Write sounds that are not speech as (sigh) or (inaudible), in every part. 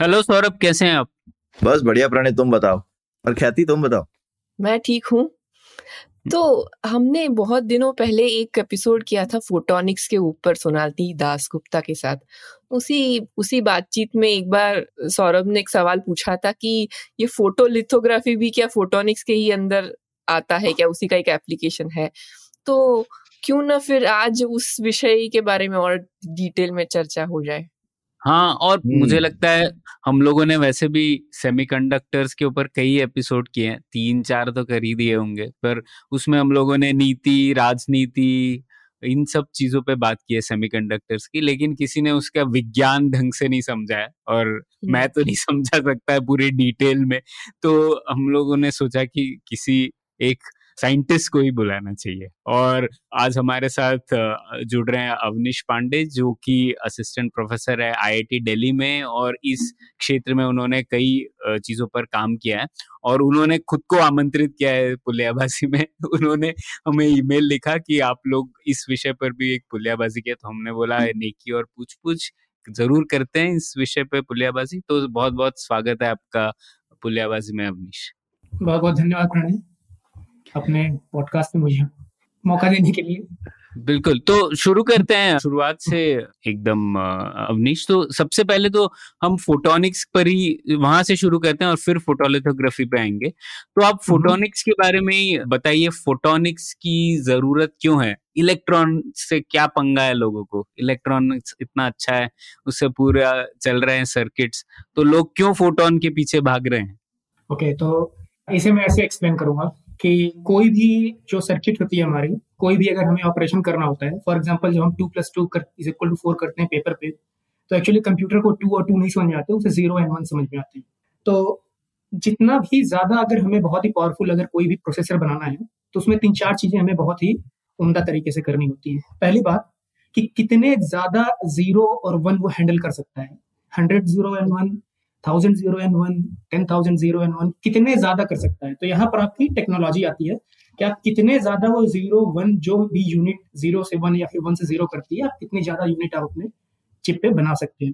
Hello Saurabh कैसे हैं आप? बस बढ़िया प्रणय तुम बताओ? और ख्याति तुम बताओ? मैं ठीक हूँ। तो हमने बहुत दिनों पहले एक एपिसोड किया था फोटोनिक्स के ऊपर सोनाली दास गुप्ता के साथ। उसी उसी बातचीत में एक बार सौरभ ने एक सवाल पूछा था कि ये फ़ोटो लिथोग्राफी भी क्या फोटोनिक्स के ही अंदर आता है क्या? उसी का एक एप्लीकेशन है। तो क्यों ना फिर आज उस विषय के बारे में और डिटेल में चर्चा हो जाए? हाँ और। मुझे लगता है हम लोगों ने वैसे भी सेमीकंडक्टर्स के ऊपर कई एपिसोड किए हैं तीन चार तो कर ही दिए होंगे पर उसमें हम लोगों ने नीति राजनीति इन सब चीज़ों पे बात की है सेमीकंडक्टर्स की लेकिन किसी ने उसका विज्ञान ढंग से नहीं समझा है और मैं तो नहीं (laughs) समझा सकता है पूरी डिटेल में तो हम लोगों ने सोचा कि किसी एक साइंटिस्ट को ही बुलाना चाहिए। और आज हमारे साथ जुड़ रहे हैं अवनीश पांडे जो कि असिस्टेंट प्रोफेसर है आईआईटी दिल्ली में और इस क्षेत्र में उन्होंने कई चीज़ों पर काम किया है। और उन्होंने खुद को आमंत्रित किया है पुलियाबाजी में। (laughs) उन्होंने हमें ईमेल लिखा कि आप लोग इस विषय पर भी एक पुलियाबाजी किया तो हमने बोला नेकी और पूछ पूछ ज़रूर करते हैं इस विषय पे पुलियाबाजी। तो बहुत बहुत स्वागत है आपका पुलियाबाजी में अवनीश। बहुत बहुत धन्यवाद प्रणय। अपने पॉडकास्ट में मुझे मौका देने के लिए। बिल्कुल तो शुरू करते हैं। शुरुआत से एकदम अवनीश तो सबसे पहले तो हम फोटोनिक्स पर ही वहाँ से शुरू करते हैं और फिर फोटोलिथोग्राफी पे आएँगे। तो आप फोटोनिक्स के बारे में ही बताइए फोटोनिक्स की ज़रूरत क्यों है? इलेक्ट्रॉन से क्या पंगा है लोगों को? इलेक्ट्रॉनिक्स इतना अच्छा है उससे पूरा चल रहे हैं सर्किट्स तो लोग क्यों फोटोन के पीछे भाग रहे हैं? ओके तो इसे मैं ऐसे एक्सप्लेन करूँगा। कि कोई भी जो सर्किट होती है हमारी, कोई भी अगर हमें ऑपरेशन करना होता है फॉर एग्ज़ाम्पल जब हम two plus two is equal to four करते हैं पेपर पे तो एक्चुअली कंप्यूटर को टू और टू नहीं समझ में आते, उसे ज़ीरो एंड वन समझ में आते हैं। तो जितना भी ज़्यादा अगर हमें बहुत ही पावरफुल अगर कोई भी प्रोसेसर बनाना है तो उसमें तीन चार चीज़ें हमें बहुत ही उमदा तरीके से करनी होती है। पहली बात, कि कितने ज़्यादा ज़ीरो और वन वो हैंडल कर सकता है। Hundred zero and one thousand zero and one ten thousand zero and one कितने ज़्यादा कर सकता है? तो यहाँ पर आपकी टेक्नोलॉजी आती है कि आप कितने ज़्यादा वो ज़ीरो वन जो भी यूनिट ज़ीरो से वन या फिर वन से ज़ीरो करती है आप कितनी ज़्यादा यूनिट आप अपने चिप पे बना सकते हैं।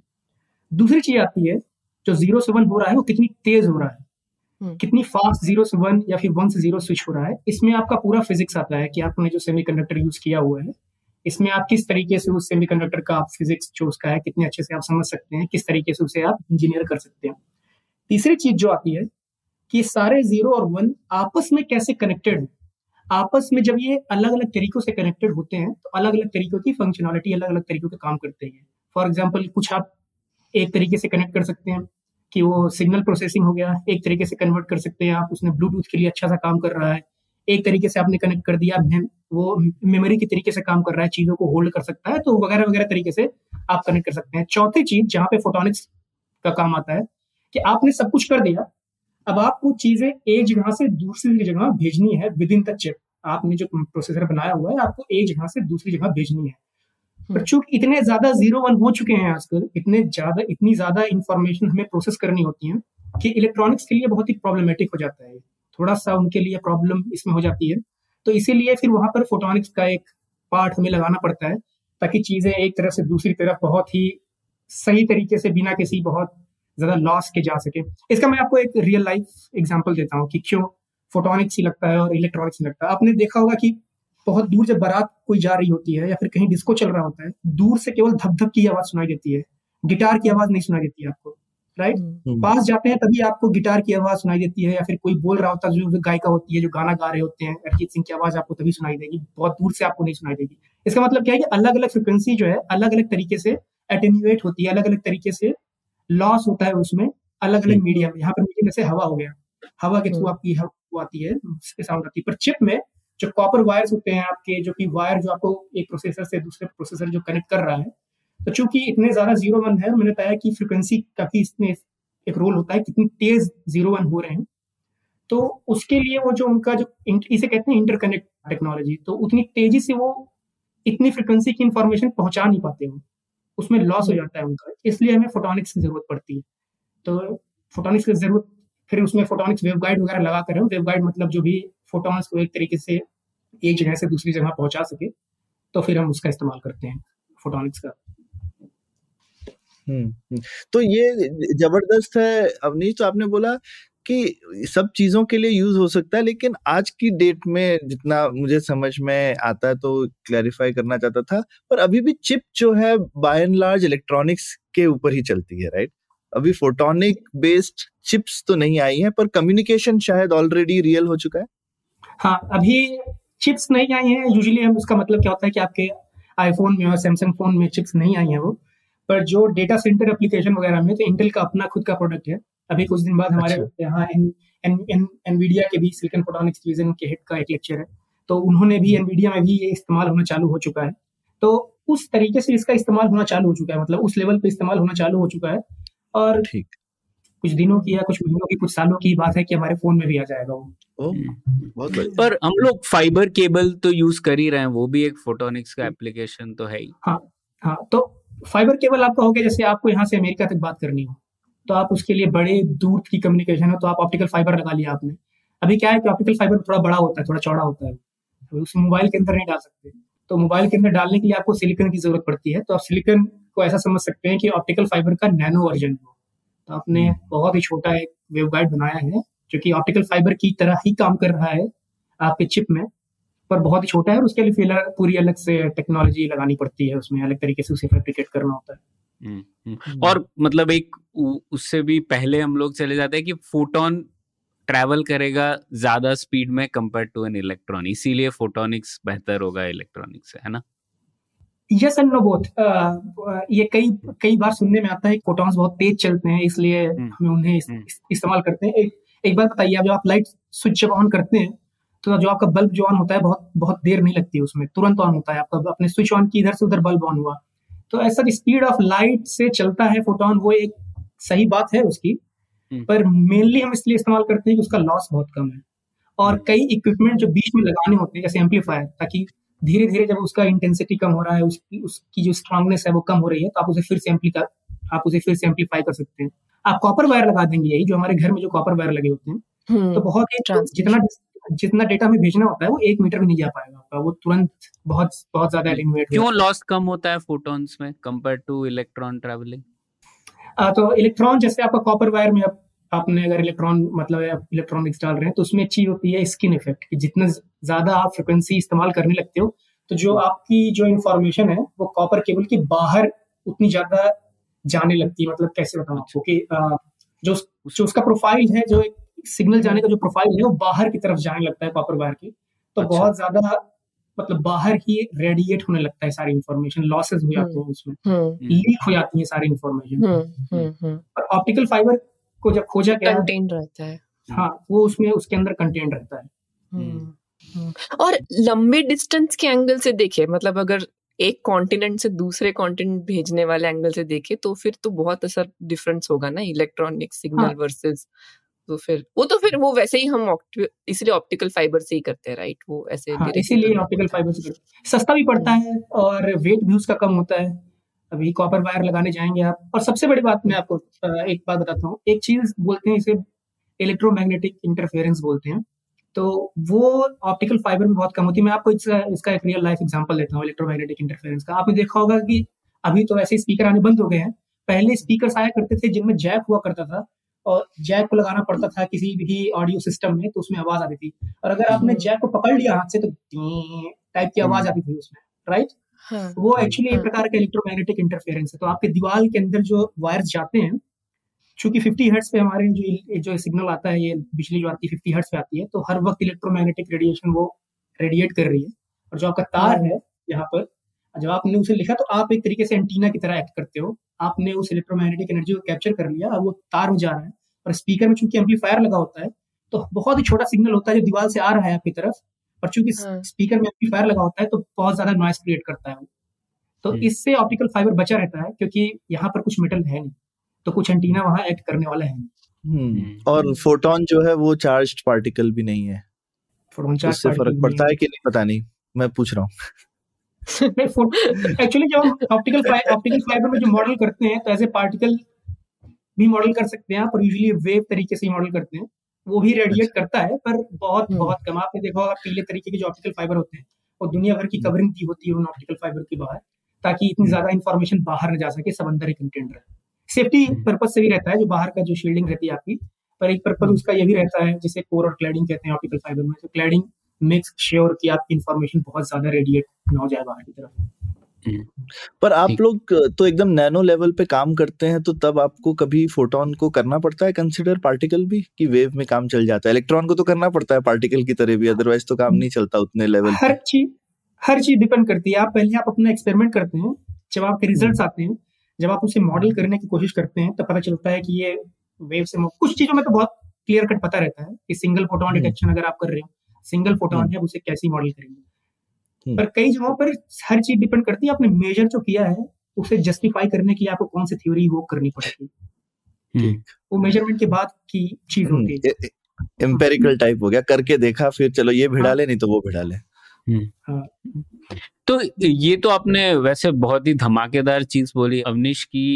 दूसरी चीज़ आती है जो ज़ीरो से वन हो रहा है वो कितनी तेज हो रहा है। हम्म। कितनी फास्ट ज़ीरो से वन या फिर वन से ज़ीरो स्विच हो रहा है इसमें आपका पूरा फिजिक्स आता है कि आपने जो सेमीकंडक्टर यूज़ किया हुआ है इसमें आप किस तरीके से उस सेमीकंडक्टर का आप फिजिक्स जो उसका है, कितने अच्छे से आप समझ सकते हैं, किस तरीके से उसे आप इंजीनियर कर सकते हैं। तीसरी चीज़ जो आती है कि सारे ज़ीरो और वन आपस में कैसे कनेक्टेड है? आपस में जब ये अलग अलग तरीकों से कनेक्टेड होते हैं तो अलग अलग तरीकों की फंक्शनलिटी अलग अलग तरीकों के काम करते हैं। फॉर एग्ज़ाम्पल कुछ आप एक तरीके से कनेक्ट कर सकते हैं कि वो सिग्नल प्रोसेसिंग हो गया, एक तरीके से कन्वर्ट कर सकते हैं आप, उसने ब्लूटूथ के लिए अच्छा सा काम कर रहा है। एक तरीके से आपने कनेक्ट कर दिया वो मेमोरी के तरीके से काम कर रहा है चीज़ों को होल्ड कर सकता है तो वगैरह वगैरह तरीके से आप कनेक्ट कर सकते हैं। चौथी चीज़ जहाँ पे फोटोनिक्स का काम आता है कि आपने सब कुछ कर दिया अब आपको चीज़ें एक जगह से दूसरी जगह भेजनी है विद इन द चिप आपने जो प्रोसेसर बनाया हुआ है आपको एक जगह से दूसरी जगह भेजनी है। पर चूँकि इतने ज़्यादा ज़ीरो वन हो चुके हैं आजकल इतने ज़्यादा इतनी ज़्यादा इंफॉर्मेशन हमें प्रोसेस करनी होती है कि इलेक्ट्रॉनिक्स के लिए बहुत ही प्रॉब्लमेटिक हो जाता है थोड़ा सा उनके लिए प्रॉब्लम इसमें हो जाती है। तो इसीलिए फिर वहाँ पर फोटोनिक्स का एक पार्ट हमें लगाना पड़ता है, ताकि चीज़ें एक तरफ़ से दूसरी तरफ़ बहुत ही सही तरीके से बिना किसी बहुत ज़्यादा लॉस के जा सके। इसका मैं आपको एक रियल लाइफ एग्ज़ाम्पल देता हूँ कि क्यों फोटोनिक्स ही लगता है और इलेक्ट्रॉनिक्स ही लगता। है आपने देखा होगा कि बहुत दूर जब बारात कोई जा रही होती है या फिर कहीं डिस्को चल रहा होता है, दूर से केवल धक धप की आवाज़ सुनाई देती है। गिटार की आवाज़ नहीं सुनाई देती है आपको। राइट हम्म, पास जाते हैं तभी आपको गिटार की आवाज़ सुनाई देती है या फिर कोई बोल रहा होता है जो गायिका होती है जो गाना गा रहे होते हैं अरिजीत सिंह की आवाज़ आपको तभी सुनाई देगी बहुत दूर से आपको नहीं सुनाई देगी। इसका मतलब क्या है कि अलग अलग फ्रिक्वेंसी जो है अलग अलग तरीके से एटेन्यूएट होती है अलग अलग तरीके से लॉस होता है उसमें अलग अलग मीडियम यहाँ पर मीडियम जैसे हवा हो गया। हवा के थ्रू आपकी हवा आती है साउंड आती है। पर चिप में जो कॉपर वायर्स होते हैं आपके जो कि वायर जो आपको एक प्रोसेसर से दूसरे प्रोसेसर जो कनेक्ट कर रहा है तो चूँकि इतने ज़्यादा ज़ीरो वन है, मैंने बताया कि फ्रिक्वेंसी काफ़ी इसमें एक रोल होता है, कितनी तेज ज़ीरो वन हो रहे हैं। तो उसके लिए वो जो उनका जो इसे कहते हैं इंटरकनेक्ट टेक्नोलॉजी तो उतनी तेज़ी से वो इतनी फ्रिक्वेंसी की इंफॉर्मेशन पहुँचा नहीं पाते वो। उसमें लॉस हो जाता है उनका। इसलिए हमें फोटोनिक्स की ज़रूरत पड़ती है। तो फोटोनिक्स की ज़रूरत, फिर उसमें फोटोनिक्स वेव गाइड वगैरह लगा कर वेव गाइड मतलब जो भी फोटोन्स को एक तरीके से एक जगह से दूसरी जगह पहुँचा सके तो फिर हम उसका इस्तेमाल करते हैं फोटोनिक्स का। हम्म, हम्म। तो ये ज़बरदस्त है अवनीश तो आपने बोला कि सब चीज़ों के लिए यूज़ हो सकता है लेकिन आज की डेट में जितना मुझे समझ में आता है तो क्लैरिफाई करना चाहता था पर अभी भी चिप जो है बाय एंड लार्ज इलेक्ट्रॉनिक्स के ऊपर ही चलती है राइट अभी फोटोनिक बेस्ड चिप्स तो नहीं आई है पर कम्युनिकेशन शायद ऑलरेडी रियल हो चुका है? हाँ अभी चिप्स नहीं आई हैं। यूजुअली हम उसका मतलब क्या होता है कि आपके आईफोन में और सैमसंग फ़ोन में चिप्स नहीं आई हैं वो। पर जो डेटा सेंटर एप्लीकेशन वगैरह में तो इंटेल का अपना खुद का प्रोडक्ट है। अभी कुछ दिन बाद हमारे अच्छा। यहाँ एनवीडिया के भी सिलिकन फोटोनिक्स डिवीज़न के हेड का एक लेक्चर है। तो उन्होंने भी एनवीडिया में भी ये इस्तेमाल होना चालू हो चुका है। तो उस तरीके से इसका इस्तेमाल होना चालू हो चुका है मतलब उस लेवल पे इस्तेमाल होना चालू हो चुका है। और ठीक। कुछ दिनों की या कुछ महीनों की कुछ सालों की बात है कि हमारे फ़ोन में भी आ जाएगा वो। बहुत पर हम लोग फाइबर केबल तो यूज़ कर ही रहे हैं वो भी एक फोटोनिक्स का एप्लीकेशन तो है ही। हाँ हाँ तो फाइबर केबल आपका हो गया जैसे आपको यहाँ से अमेरिका तक बात करनी हो तो आप उसके लिए बड़े दूर की कम्युनिकेशन है तो आप ऑप्टिकल फाइबर लगा लिया आपने। अभी क्या है कि ऑप्टिकल फाइबर थोड़ा बड़ा होता है थोड़ा चौड़ा होता है तो उस मोबाइल के अंदर नहीं डाल सकते। तो मोबाइल के अंदर डालने के लिए आपको सिलिकन की ज़रूरत पड़ती है तो आप सिलिकन को ऐसा समझ सकते हैं कि ऑप्टिकल फाइबर का नैनो वर्जन हो। तो आपने हम्म। बहुत ही छोटा एक वेव गाइड बनाया है जो कि ऑप्टिकल फाइबर की तरह ही काम कर रहा है आपके चिप में। पर बहुत ही छोटा है और उसके लिए फ़िलहाल पूरी अलग से टेक्नोलॉजी लगानी पड़ती है उसमें अलग तरीके से उसे फैब्रिकेट करना होता है। हम्म, हम्म। हम्म। और मतलब एक उससे भी पहले हम लोग चले जाते हैं कि फोटोन ट्रैवल करेगा ज़्यादा स्पीड में कंपेयर टू एन इलेक्ट्रॉन इसीलिए फोटोनिक्स बेहतर होगा इलेक्ट्रॉनिक्स से है ना? यस एंड नो बोथ ये कई कई बार सुनने में आता है फोटॉन्स बहुत तेज चलते हैं इसलिए हम उन्हें इस, इस्तेमाल करते हैं। एक एक बात बताइए जब आप लाइट स्विच जब ऑन करते हैं तो जो आपका बल्ब जो ऑन होता है बहुत बहुत देर नहीं लगती है उसमें तुरंत ऑन होता है आपका अपने स्विच ऑन की इधर से उधर बल्ब ऑन हुआ तो ऐसा स्पीड ऑफ़ लाइट से चलता है फोटोन वो एक सही बात है उसकी हम्म। पर मेनली हम इसलिए इस्तेमाल करते हैं कि उसका लॉस बहुत कम है और हम्म। कई इक्विपमेंट जो बीच में लगाने होते हैं जैसे एम्पलीफायर ताकि धीरे धीरे जब उसका इंटेंसिटी कम हो रहा है उसकी उसकी जो स्ट्रांगनेस है वो कम हो रही है तो आप उसे फिर से एम्पली आप उसे फिर से एम्पलीफाई कर सकते हैं आप कॉपर वायर लगा देंगे यही जो हमारे घर में जो कॉपर वायर लगे होते हैं हम्म। तो बहुत ही जितना जितना डेटा हमें भेजना होता है वो एक मीटर भी नहीं जा पाएगा आपका। वो तुरंत बहुत बहुत ज़्यादा एलिमिनेट क्यों लॉस कम होता है फोटोन्स में कंपेयर टू इलेक्ट्रॉन ट्रैवलिंग तो इलेक्ट्रॉन जैसे आपका कॉपर वायर में आपने अगर इलेक्ट्रॉन मतलब इलेक्ट्रॉनिक्स डाल रहे हैं तो उसमें अच्छी होती है स्किन इफ़ेक्ट कि जितना ज़्यादा आप फ्रिक्वेंसी इस्तेमाल करने लगते हो तो जो आपकी जो इन्फॉर्मेशन है वो कॉपर केबल के बाहर उतनी ज़्यादा जाने लगती है। मतलब कैसे बताऊँ आपको कि जो जो उसका प्रोफ़ाइल है जो एक सिग्नल जाने का जो प्रोफ़ाइल है वो बाहर की तरफ़ जाने लगता है कॉपर वायर की तो अच्छा। बहुत ज़्यादा मतलब बाहर ही रेडिएट होने लगता है सारी इन्फॉर्मेशन लॉसेस हो जाते हैं हम्म। उसमें लीक हम्म। हो जाती है सारी इन्फॉर्मेशन और ऑप्टिकल फाइबर को जब खोजा गया कंटेन रहता है हाँ वो उसमें उसके अंदर कंटेन रहता है हम्म। और लंबे डिस्टेंस के एंगल से देखे मतलब अगर एक कॉन्टिनेंट से दूसरे कॉन्टिनेंट भेजने वाले एंगल से देखे तो फिर तो बहुत असर डिफरेंस होगा ना इलेक्ट्रॉनिक सिग्नल वर्सेस तो फिर वो तो फिर वो वैसे ही हम इसलिए ऑप्टिकल फाइबर से ही करते हैं राइट वो ऐसे हाँ, इसीलिए ऑप्टिकल फाइबर से सस्ता भी पड़ता है और वेट भी उसका कम होता है। अभी कॉपर वायर लगाने जाएँगे आप। और सबसे बड़ी बात मैं आपको एक बात बताता हूँ। एक चीज़ बोलते हैं इसे इलेक्ट्रोमैग्नेटिक इंटरफेरेंस बोलते हैं। तो वो ऑप्टिकल फाइबर में बहुत कम होती है। मैं आपको इसका इसका एक रियल लाइफ एग्जांपल देता हूँ इलेक्ट्रोमैग्नेटिक इंटरफेरेंस का। आपने देखा होगा कि अभी तो ऐसे स्पीकर आने बंद हो गए हैं। पहले स्पीकर आया करते थे जिनमें जैक हुआ करता था। और जैक को लगाना पड़ता था किसी भी ऑडियो सिस्टम में तो उसमें आवाज़ आती थी। और अगर आपने जैक को पकड़ लिया हाथ से तो टाइप की आवाज़ आती थी उसमें राइट हाँ, वो एक्चुअली हाँ, एक प्रकार का इलेक्ट्रोमैग्नेटिक इंटरफेरेंस है। तो आपके दीवार के अंदर जो वायर्स जाते हैं चूँकि 50 हर्ट्स पे हमारे जो जो सिग्नल आता है ये बिजली जो आती है 50 हर्ट्स पे आती है तो हर वक्त इलेक्ट्रोमैग्नेटिक रेडिएशन वो रेडिएट कर रही है। और जो आपका तार हाँ। है यहाँ पर जब आपने उसे लिखा तो आप एक तरीके से एंटीना की तरह एक्ट करते हो। आपने उस इलेक्ट्रोमैग्नेटिक एनर्जी को कैप्चर कर लिया अब वो तार में जा रहा है और स्पीकर में चूँकि एम्पलीफायर लगा होता है तो बहुत ही छोटा सिग्नल होता है जो दीवार से आ रहा है आपकी तरफ़ और चूँकि स्पीकर हाँ। में एम्पलीफायर लगा होता है तो बहुत ज़्यादा नॉइस क्रिएट करता है वो तो। इससे ऑप्टिकल फाइबर बचा रहता है क्योंकि यहाँ पर कुछ मेटल है नहीं तो कुछ एंटीना वहाँ एक्ट करने वाला है नहीं हम्म, हम्म। और फोटोन जो है वो चार्ज पार्टिकल भी नहीं है फोटोन चार्ज फ़र्क पड़ता है कि नहीं पता नहीं मैं पूछ रहा हूँ (laughs) एक्चुअली जब हम ऑप्टिकल ऑप्टिकल फाइबर में जो मॉडल करते हैं तो ऐसे पार्टिकल भी मॉडल कर सकते हैं पर यूजुअली वेव तरीके से मॉडल करते हैं। वो भी रेडिएट करता है पर बहुत हम्म। बहुत कम। आपने देखा होगा पीले तरीके के जो ऑप्टिकल फाइबर होते हैं और दुनिया भर की कवरिंग की होती है उन ऑप्टिकल फाइबर के बाहर ताकि इतनी ज़्यादा इन्फॉर्मेशन बाहर न जा सके सब अंदर ही। कंटेंट रहे सेफ्टी पर्पज से भी रहता है जो बाहर का जो शील्डिंग रहती है आपकी पर एक पर्पज उसका ये भी रहता है जिसे कोर और क्लैडिंग कहते हैं ऑप्टिकल फाइबर में। तो क्लैडिंग मेक्स श्योर कि आपकी इंफॉर्मेशन बहुत ज़्यादा रेडिएट ना हो जाए बाहर की तरफ़। पर आप लोग तो एकदम नैनो लेवल पे काम करते हैं तो तब आपको कभी फोटोन को करना पड़ता है कंसिडर पार्टिकल भी? कि वेव में काम चल जाता है? इलेक्ट्रॉन को तो करना पड़ता है पार्टिकल की तरह भी अदरवाइज़ तो काम नहीं चलता उतने लेवल हर चीज़ हर चीज़ डिपेंड करती है। आप पहले आप अपना एक्सपेरिमेंट करते हैं जब आपके रिज़ल्ट आते हैं जब आप उसे मॉडल करने की कोशिश करते हैं तो पता चलता है कि ये वेव से कुछ चीज़ों में तो बहुत क्लियर कट पता रहता है कि सिंगल फोटोन हम्म। डिटेक्शन अगर आप कर रहे हो। सिंगल फोटोन हम्म। है उसे कैसे मॉडल करेंगे हम्म। पर कई जगहों पर हर चीज़ डिपेंड करती है आपने मेजर जो किया है उसे जस्टिफाई करने के लिए आपको कौन सी थ्योरी वो करनी पड़ेगी हम्म। वो मेज़रमेंट के बाद की चीज़ होती है एम्पेरिकल टाइप हो गया करके देखा फिर चलो ये भिड़ा हाँ। ले नहीं तो वो भिड़ा ले तो ये तो आपने वैसे बहुत ही धमाकेदार चीज़ बोली अवनीश की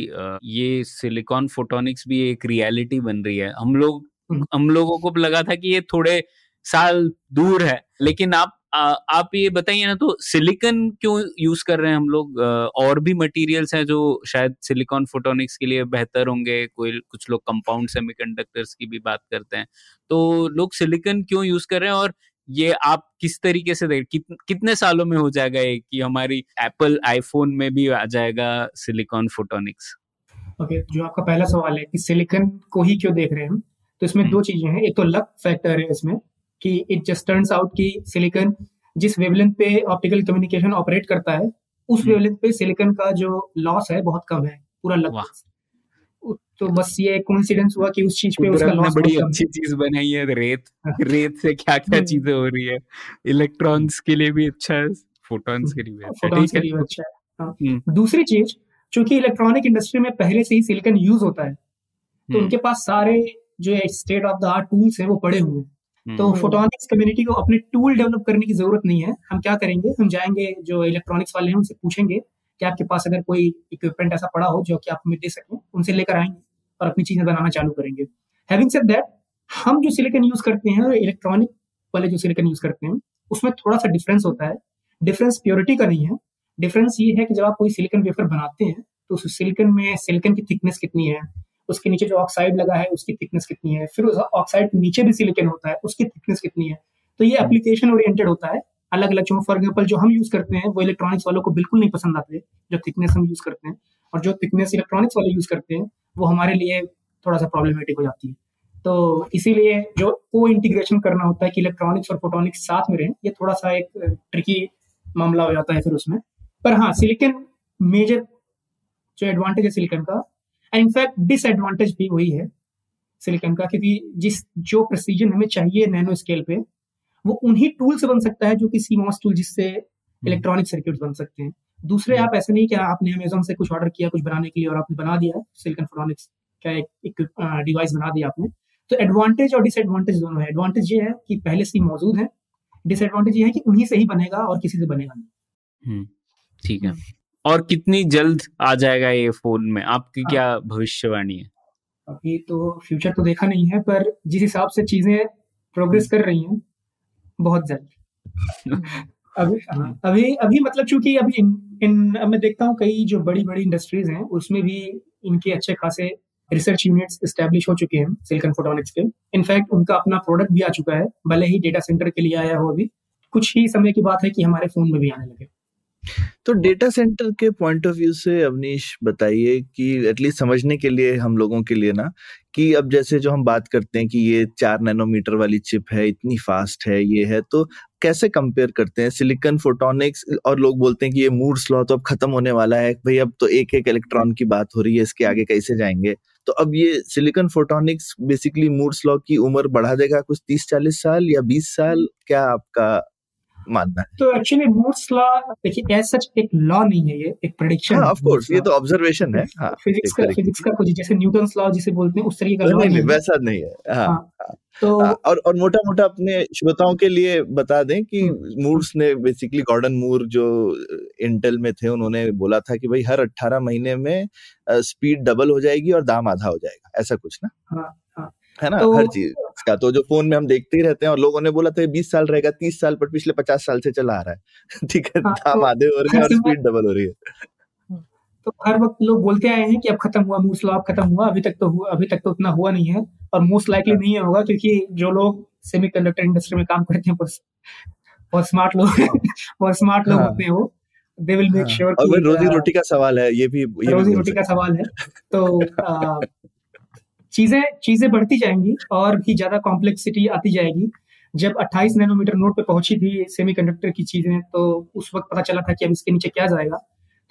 ये सिलिकॉन फोटोनिक्स भी एक रियलिटी बन रही है हम लोग हम्म। हम लोगों को लगा था कि ये थोड़े साल दूर है। लेकिन आप आ, आप ये बताइए ना तो सिलिकॉन क्यों यूज़ कर रहे हैं हम लोग? और भी मटेरियल्स हैं जो शायद सिलिकॉन फोटोनिक्स के लिए बेहतर होंगे। कोई कुछ लोग कंपाउंड सेमीकंडक्टर्स की भी बात करते हैं। तो लोग सिलिकॉन क्यों यूज़ कर रहे हैं? और ये आप किस तरीके से देख कित, कितने सालों में हो जाएगा ये कि हमारी एप्पल आईफोन में भी आ जाएगा सिलिकॉन फोटोनिक्स ओके जो आपका पहला सवाल है कि सिलिकॉन को ही क्यों देख रहे हैं हम? तो इसमें हम्म। दो चीज़ें हैं। एक तो लक फैक्टर है इसमें कि इट जस्ट टर्न्स आउट कि सिलिकॉन जिस वेवलेंथ पे ऑप्टिकल कम्युनिकेशन ऑपरेट करता है उस हम्म। वेवलेंथ पे सिलिकन का जो लॉस है बहुत कम है पूरा वाह। तो बस ये कोइंसिडेंस हुआ कि उस चीज़ पे उसका लॉस बड़ी अच्छी चीज़ बनाई है रेत हाँ। रेत से क्या क्या हम्म। चीज़ें हो रही है इलेक्ट्रॉन्स के लिए भी अच्छा है फोटॉन्स के लिए भी अच्छा है फोटॉन्स के लिए अच्छा है। हम्म। दूसरी चीज़ चूँकि इलेक्ट्रॉनिक इंडस्ट्री में पहले से ही सिलिकॉन यूज़ होता है तो हम्म, उनके पास सारे जो state of the art tools है वो पड़े हुए हैं हम्म, तो फोटोनिक्स कम्युनिटी को अपने टूल डेवलप करने की ज़रूरत नहीं है। हम क्या करेंगे? हम जाएँगे जो इलेक्ट्रॉनिक्स वाले हैं, उनसे पूछेंगे कि आपके पास अगर कोई इक्विपमेंट ऐसा पड़ा हो जो कि आप हमें दे सकें, उनसे लेकर आएँगे और अपनी चीज़ें बनाना चालू करेंगे। हैविंग सेड दैट हम जो सिलिकॉन यूज़ करते हैं और इलेक्ट्रॉनिक वाले जो सिलिकॉन यूज़ करते हैं, उसमें थोड़ा सा डिफरेंस होता है। डिफरेंस प्योरिटी का नहीं है। डिफरेंस ये है कि जब आप कोई सिलिकॉन वेफर बनाते हैं तो उस सिलिकॉन में सिलिकॉन की थिकनेस कितनी है? उसके नीचे जो ऑक्साइड लगा है उसकी थिकनेस कितनी है? फिर उस ऑक्साइड के नीचे भी सिलिकॉन होता है उसकी थिकनेस कितनी है? तो ये एप्लीकेशन ओरिएंटेड होता है। अलग अलग जो फॉर एग्ज़ाम्पल जो हम यूज़ करते हैं वो इलेक्ट्रॉनिक्स वालों को बिल्कुल नहीं पसंद आते जो थिकनेस हम यूज़ करते हैं। और जो थिकनेस इलेक्ट्रॉनिक्स वाले यूज़ करते हैं वो हमारे लिए थोड़ा सा प्रॉब्लमेटिक हो जाती है। तो इसीलिए जो को इंटीग्रेशन करना होता है कि इलेक्ट्रॉनिक्स और फोटोनिक्स साथ में रहें ये थोड़ा सा एक ट्रिकी मामला हो जाता है फिर उसमें। पर हाँ सिलिकन मेजर जो एडवांटेज है सिलिकॉन का इनफैक्ट डिसएडवांटेज भी वही है सिलिकॉन का क्योंकि जिस जो प्रेसिजन हमें चाहिए नैनो स्केल पे वो उन्हीं टूल से बन सकता है जो कि सीमॉस टूल जिससे इलेक्ट्रॉनिक सर्किट बन सकते हैं। दूसरे आप ऐसे नहीं कि आपने अमेजोन से कुछ ऑर्डर किया कुछ बनाने के लिए और आपने बना दिया सिलिकॉन फोटोनिक्स का एक, एक डिवाइस बना दिया आपने। तो एडवांटेज और डिसएडवांटेज दोनों है। एडवांटेज ये है कि पहले से ही मौजूद है। डिसएडवांटेज ये है कि उन्हीं से ही बनेगा और किसी से बनेगा नहीं। हम्म, ठीक है। और कितनी जल्द आ जाएगा ये फ़ोन में? आपकी हाँ। क्या भविष्यवाणी है? अभी तो फ्यूचर तो देखा नहीं है पर जिस हिसाब से चीज़ें प्रोग्रेस कर रही हैं बहुत जल्द। (laughs) अभी हाँ, अभी अभी मतलब चूँकि अभी इन, इन अब मैं देखता हूँ कई जो बड़ी बड़ी इंडस्ट्रीज़ हैं उसमें भी इनके अच्छे खासे रिसर्च यूनिट्स एस्टेब्लिश हो चुके हैं सिलिकॉन फोटोनिक्स के। इनफैक्ट उनका अपना प्रोडक्ट भी आ चुका है भले ही डेटा सेंटर के लिए आया हो अभी। कुछ ही समय की बात है कि हमारे फ़ोन में भी आने लगे। तो डेटा सेंटर के पॉइंट ऑफ़ व्यू से अवनीश बताइए कि एटलीस्ट समझने के लिए हम लोगों के लिए ना, कि अब जैसे जो हम बात करते हैं कि ये चार नैनोमीटर वाली चिप है, इतनी फास्ट है, ये है तो कैसे कंपेयर करते हैं? सिलिकॉन फोटोनिक्स और लोग बोलते हैं कि ये मूड्स लॉ तो अब खत्म होने वाला है, भाई अब तो एक एक इलेक्ट्रॉन की बात हो रही है, इसके आगे कैसे जाएँगे? तो अब ये silicon photonics basically Moore's law की उम्र बढ़ा देगा कुछ तीस चालीस साल या बीस साल? क्या आपका मानना है। तो एक्चुअली मूर्स लॉ देखिए एज सच एक लॉ नहीं है ये एक प्रेडिक्शन हाँ ऑफ़ कोर्स ये तो ऑब्जर्वेशन है। हाँ फिजिक्स का फिजिक्स का कुछ जैसे लॉ जिसे बोलते हैं उस तरीके का लॉ नहीं नहीं वैसा नहीं है। हाँ हाँ तो हाँ, और और मोटा मोटा अपने श्रोताओं के लिए बता दें कि हम्म। मूर्स ने बेसिकली गॉर्डन मूर जो इंटेल में थे उन्होंने बोला था कि भाई हर 18 महीने में स्पीड डबल हो जाएगी और दाम आधा हो जाएगा। ऐसा कुछ ना? हाँ हाँ। है ना? तो हर चीज़ का। तो जो फ़ोन में हम देखते ही रहते हैं और लोगों ने बोला था बीस साल रहेगा तीस साल पर पिछले पचास साल से चला आ रहा है। (laughs) ठीक है हाँ दाम तो आधे हो रहे हैं और स्पीड डबल हो रही है। तो हर वक्त लोग बोलते आए हैं कि अब खत्म हुआ मूस लॉ खत्म हुआ अभी तक तो हुआ अभी तक तो उतना हुआ नहीं है और मोस्ट लाइकली हाँ। नहीं होगा क्योंकि जो लोग सेमीकंडक्टर इंडस्ट्री में काम करते हैं बहुत स्मार्ट लोग (laughs) बहुत स्मार्ट लोग हाँ। होते हैं वो। दे विल मेक हाँ। श्योर और रोजी रोटी का सवाल है ये भी ये रोजी रोटी का सवाल है। तो (laughs) चीज़ें चीज़ें बढ़ती जाएँगी और भी ज़्यादा कॉम्प्लेक्सिटी आती जाएगी। जब 28 नैनोमीटर नोड पे पहुँची थी सेमीकंडक्टर की चीज़ें तो उस वक्त पता चला था कि अब इसके नीचे क्या जाएगा।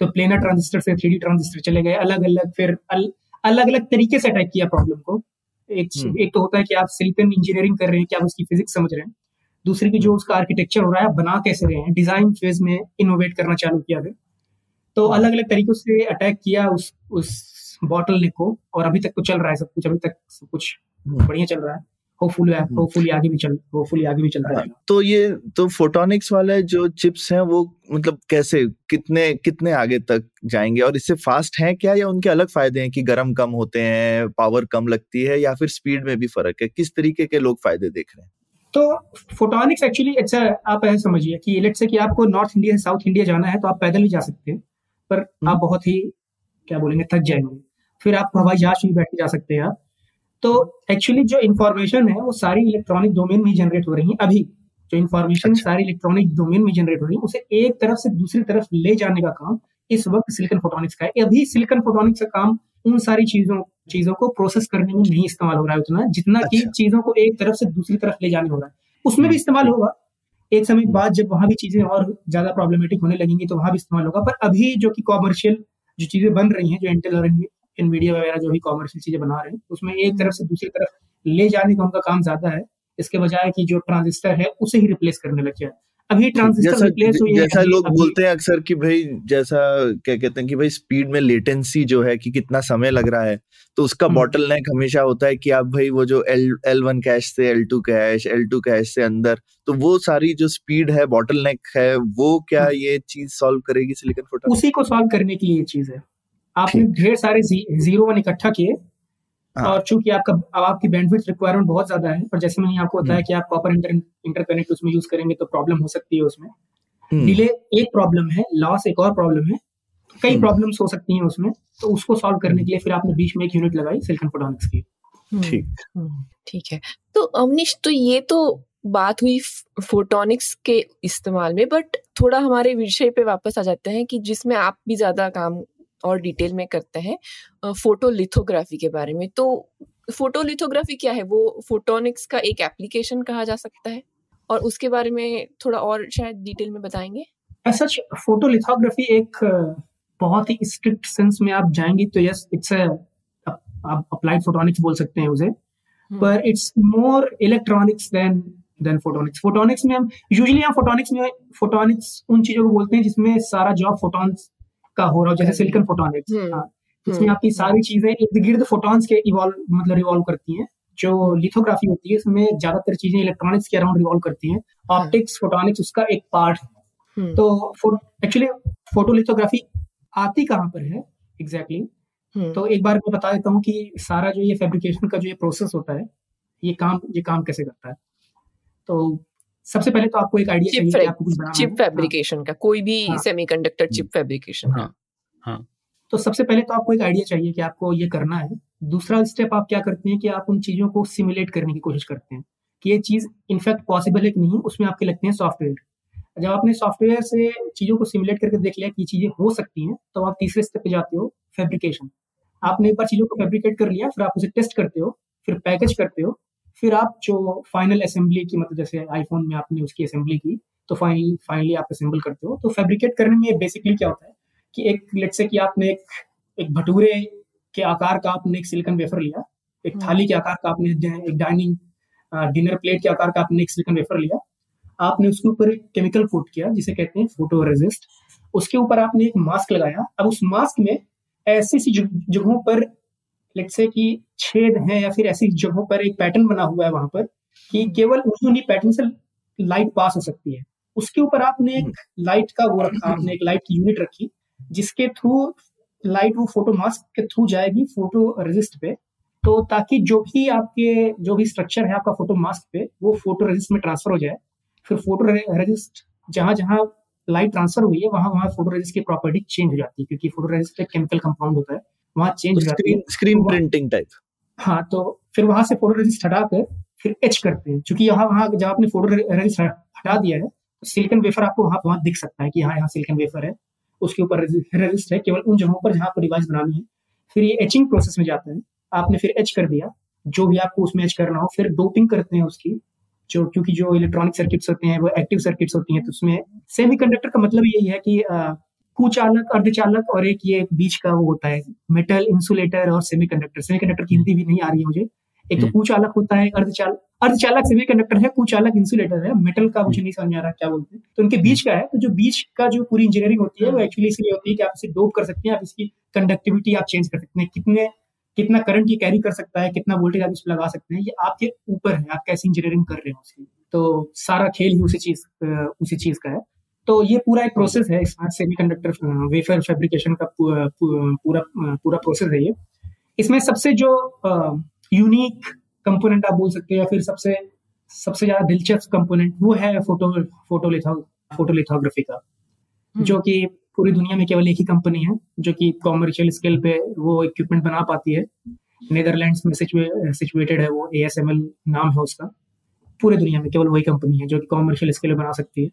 तो प्लेनर ट्रांजिस्टर से थ्री ट्रांजिस्टर चले गए। अलग अलग फिर अल, अलग अलग तरीके से अटैक किया प्रॉब्लम को। एक हम्म। एक तो होता है कि आप सिलिकन इंजीनियरिंग कर रहे हैं कि आप उसकी फिजिक्स समझ रहे हैं। दूसरी की जो हम्म। उसका आर्किटेक्चर हो रहा है आप बना कैसे रहे हैं? डिज़ाइन फ़ेज़ में इनोवेट करना चालू किया गया। तो हम्म। अलग अलग तरीकों से अटैक किया उस उस बॉटल नेक को और अभी तक तो चल रहा है सब कुछ अभी तक सब कुछ हम्म। बढ़िया चल रहा है। होपफुली हम्म। होपफुली आगे भी चल होपफुली आगे भी चलता हाँ, तो ये तो फोटोनिक्स वाले जो चिप्स हैं वो मतलब कैसे कितने कितने आगे तक जाएँगे? और इससे फास्ट हैं क्या या उनके अलग फ़ायदे हैं कि गर्म कम होते हैं पावर कम लगती है या फिर स्पीड में भी फ़र्क है? किस तरीके के लोग फ़ायदे देख रहे हैं? तो फोटोनिक्स एक्चुअली अच्छा आप ऐसे समझिए कि से कि आपको नॉर्थ इंडिया से साउथ इंडिया जाना है तो आप पैदल भी जा सकते हैं पर आप हम्म। बहुत ही क्या बोलेंगे थक जाएँगे। फिर आप हवाई जहाज़ में भी बैठ के जा सकते हैं आप। तो एक्चुअली जो इन्फॉर्मेशन है वो सारी इलेक्ट्रॉनिक डोमेन में जनरेट हो रही है अभी। जो इन्फॉर्मेशन अच्छा। सारी इलेक्ट्रॉनिक डोमेन में जनरेट हो रही है उसे एक तरफ़ से दूसरी तरफ़ ले जाने का काम इस वक्त सिलिकन फोटोनिक्स का है। अभी सिलिकन फोटोनिक्स का काम उन सारी चीज़ों चीज़ों को प्रोसेस करने में नहीं इस्तेमाल हो रहा है उतना जितना कि अच्छा। चीज़ों को एक तरफ़ से दूसरी तरफ़ ले जाने हो रहा है। उसमें भी हम्म। इस्तेमाल होगा। एक समय बाद जब वहाँ भी चीज़ें और ज़्यादा प्रॉब्लमेटिक होने लगेंगी तो वहाँ भी इस्तेमाल होगा। पर अभी जो कि कॉमर्शियल जो चीज़ें बन रही हैं जो इंटेल और एनवीडिया वगैरह जो भी कॉमर्शियल चीज़ें बना रहे हैं उसमें एक तरफ़ से दूसरी तरफ़ ले जाने का उनका काम ज़्यादा है। इसके बजाय कि जो ट्रांजिस्टर है उसे ही रिप्लेस करने लग जाए। अभी ट्रांजिस्टर जैसा रिप्लेस हुई जैसा लोग बोलते हैं अक्सर कि भाई जैसा क्या कहते हैं कि भाई स्पीड में लेटेंसी जो है कि कितना समय लग रहा है तो उसका हम्म। बॉटल नेक हमेशा होता है कि आप भाई वो जो एल एल वन कैश से L two cache L two cache से अंदर तो वो सारी जो स्पीड है बॉटल नेक है वो क्या हम्म। ये चीज़ सॉल्व करेगी सिलिकॉन फोटोनिक्स उसी को सॉल्व करने की ये चीज़ है। आपने ढेर सारे जी, ज़ीरो वन इकट्ठा किए हाँ। और चूँकि आपका अब आपकी बैंडविड्थ रिक्वायरमेंट बहुत ज़्यादा है और जैसे मैंने आपको बताया हम्म। कि आप कॉपर इंटर इंटरकनेक्ट उसमें यूज़ करेंगे तो प्रॉब्लम हो सकती है उसमें। हम्म। डिले एक प्रॉब्लम है लॉस एक और प्रॉब्लम है कई हम्म। प्रॉब्लम्स हो सकती हैं उसमें तो उसको सॉल्व करने के लिए फिर आपने बीच में एक यूनिट लगाई सिलिकॉन फोटोनिक्स की। हम्म ठीक। हम्म, ठीक है। तो अवनीश तो ये तो बात हुई फोटोनिक्स के इस्तेमाल में बट थोड़ा हमारे विषय पे वापस आ जाते हैं कि जिसमें आप भी ज़्यादा काम और डिटेल में करते हैं फोटोलिथोग्राफी के बारे में। तो फोटोलिथोग्राफी क्या है? वो फोटोनिक्स का एक एप्लीकेशन कहा जा सकता है? और उसके बारे में थोड़ा और शायद डिटेल में बताएँगे? सच फोटोलिथोग्राफी एक बहुत ही स्ट्रिक्ट सेंस में आप जाएँगे तो यस इट्स आप अप्लाइड फोटोनिक्स बोल सकते हैं उसे। हम्म। पर it's more electronics than than photonics. Photonics में हम यूजुअली हम फोटोनिक्स में फोटोनिक्स उन चीज़ों को बोलते हैं जिसमें सारा जॉब फोटॉन्स का हो रहा हो जैसे सिलिकॉन फोटोनिक्स हम्म। हाँ। इसमें हम्म आपकी सारी चीज़ें इर्द गिर्द फोटॉन्स के इवॉल्व मतलब रिवॉल्व करती हैं। जो लिथोग्राफी होती है इसमें ज़्यादातर चीज़ें इलेक्ट्रॉनिक्स के अराउंड रिवॉल्व करती हैं। हाँ ऑप्टिक्स फोटोनिक्स उसका एक पार्ट है। हम्म। तो एक्चुअली फोटोलिथोग्राफी आती कहाँ पर है? Exactly exactly? हम्म। तो एक बार मैं बता देता हूँ कि सारा जो ये फेब्रिकेशन का जो ये प्रोसेस होता है ये काम ये काम कैसे करता है? तो सबसे पहले तो आपको एक आइडिया चाहिए कि आपको कुछ बनाना चिप है हाँ। फैब्रिकेशन का कोई भी हाँ। सेमीकंडक्टर चिप फैब्रिकेशन का। हाँ। हाँ। तो सबसे पहले तो आपको एक आइडिया चाहिए कि आपको ये करना है। दूसरा स्टेप आप क्या करते हैं कि आप उन चीज़ों को सिमुलेट करने की कोशिश करते हैं कि ये चीज़ इनफैक्ट पॉसिबल है कि नहीं उसमें आपके लगते हैं सॉफ्टवेयर जब आपने सॉफ्टवेयर से चीज़ों को सिमुलेट करके देख लिया कि ये चीज़ें हो सकती हैं तो आप तीसरे स्टेप पे जाते हो फैब्रिकेशन आपने एक बार चीज़ों को फैब्रिकेट कर लिया फिर आप उसे टेस्ट करते हो फिर पैकेज करते हो फिर आप जो फाइनल असेंबली की मतलब जैसे आईफोन में आपने उसकी असेंबली की तो फाइनली फाइनली आप असेंबल करते हो। तो फैब्रिकेट करने में बेसिकली क्या होता है कि एक लेट से कि आपने एक एक भटूरे के आकार का आपने एक सिलिकॉन वेफर लिया एक हम्म। थाली के आकार का आपने एक डाइनिंग डिनर प्लेट के आकार का आपने एक सिलिकॉन वेफर लिया। आपने उसके ऊपर एक केमिकल कोट किया जिसे कहते हैं फ़ोटो रेजिस्ट उसके ऊपर आपने एक मास्क लगाया। अब उस मास्क में ऐसी सी जगहों पर लेट से कि छेद है या फिर ऐसी जगहों पर एक पैटर्न बना हुआ है वहाँ पर कि केवल उन्हीं पैटर्न से लाइट पास हो सकती है। उसके ऊपर आपने एक लाइट का वो रखा आपने एक लाइट की यूनिट रखी जिसके थ्रू लाइट वो फ़ोटो मास्क के थ्रू जाएगी फ़ोटो रेजिस्ट पे। तो ताकि जो भी आपके जो भी स्ट्रक्चर है आपका फ़ोटो मास्क पे वो फ़ोटो रेजिस्ट में ट्रांसफ़र हो जाए। फिर फ़ोटो रेजिस्ट जहाँ जहाँ लाइट ट्रांसफ़र हुई है वहाँ वहाँ फ़ोटो रेजिस्ट की प्रॉपर्टी चेंज हो जाती है क्योंकि फ़ोटो रेजिस्ट एक केमिकल कंपाउंड होता है। वहाँ चेंज हो। जाती है स्क्रीन प्रिंटिंग टाइप हाँ तो फिर वहाँ से फ़ोटो रेजिस्ट हटाकर फिर एच करते हैं। क्योंकि यहाँ वहाँ जब आपने फ़ोटो रेजिस्ट हटा दिया है तो सिलिकन वेफर आपको वहाँ वहाँ दिख सकता है कि हाँ यहाँ सिलिकन वेफर है। उसके ऊपर रेजिस्ट है केवल उन जगहों पर जहाँ आपको डिवाइस बनानी है। फिर ये एचिंग प्रोसेस में जाता है। आपने फिर एच कर दिया। जो भी आपको उसमें एच करना हो फिर डोपिंग करते हैं उसकी। जो क्योंकि जो इलेक्ट्रॉनिक सर्किट्स होते हैं वो एक्टिव सर्किट्स होती हैं तो उसमें सेमीकंडक्टर का मतलब यही है कि कुचालक अर्धचालक और एक ये बीच का वो होता है मेटल इंसुलेटर और सेमीकंडक्टर सेमीकंडक्टर की हिंदी भी नहीं आ रही है मुझे। एक तो हम्म। कुचालक होता है अर्धचालक अर्धचालक सेमीकंडक्टर है कुचालक इंसुलेटर है। मेटल का मुझे नहीं समझ आ रहा क्या बोलते हैं। तो उनके बीच का है तो जो बीच का जो पूरी इंजीनियरिंग होती है वो एक्चुअली इसलिए होती है कि आप इसे डोप कर सकते हैं आप इसकी कंडक्टिविटी आप चेंज कर सकते हैं। कितने कितना करंट ये कैरी कर सकता है कितना वोल्टेज आप इसमें लगा सकते हैं ये आपके ऊपर है आप कैसे इंजीनियरिंग कर रहे हैं उसकी तो सारा खेल ही उसी चीज़ उसी चीज़ का है। तो ये पूरा एक प्रोसेस है स्मार्ट सेमीकंडक्टर वेफर फैब्रिकेशन का पूरा पूरा प्रोसेस है ये। इसमें सबसे जो यूनिक कंपोनेंट आप बोल सकते हैं या फिर सबसे सबसे ज़्यादा दिलचस्प कंपोनेंट वो है फ़ोटो फ़ोटो फोटोलिथोग्राफी का हम्म। जो कि पूरी दुनिया में केवल एक ही कंपनी है जो कि कॉमर्शियल स्केल पे वो इक्विपमेंट बना पाती है। नेदरलैंड्स में सिचुएटेड है वो ASML नाम है उसका। पूरे दुनिया में केवल वही कंपनी है जो कि कॉमर्शियल स्केल पे बना सकती है।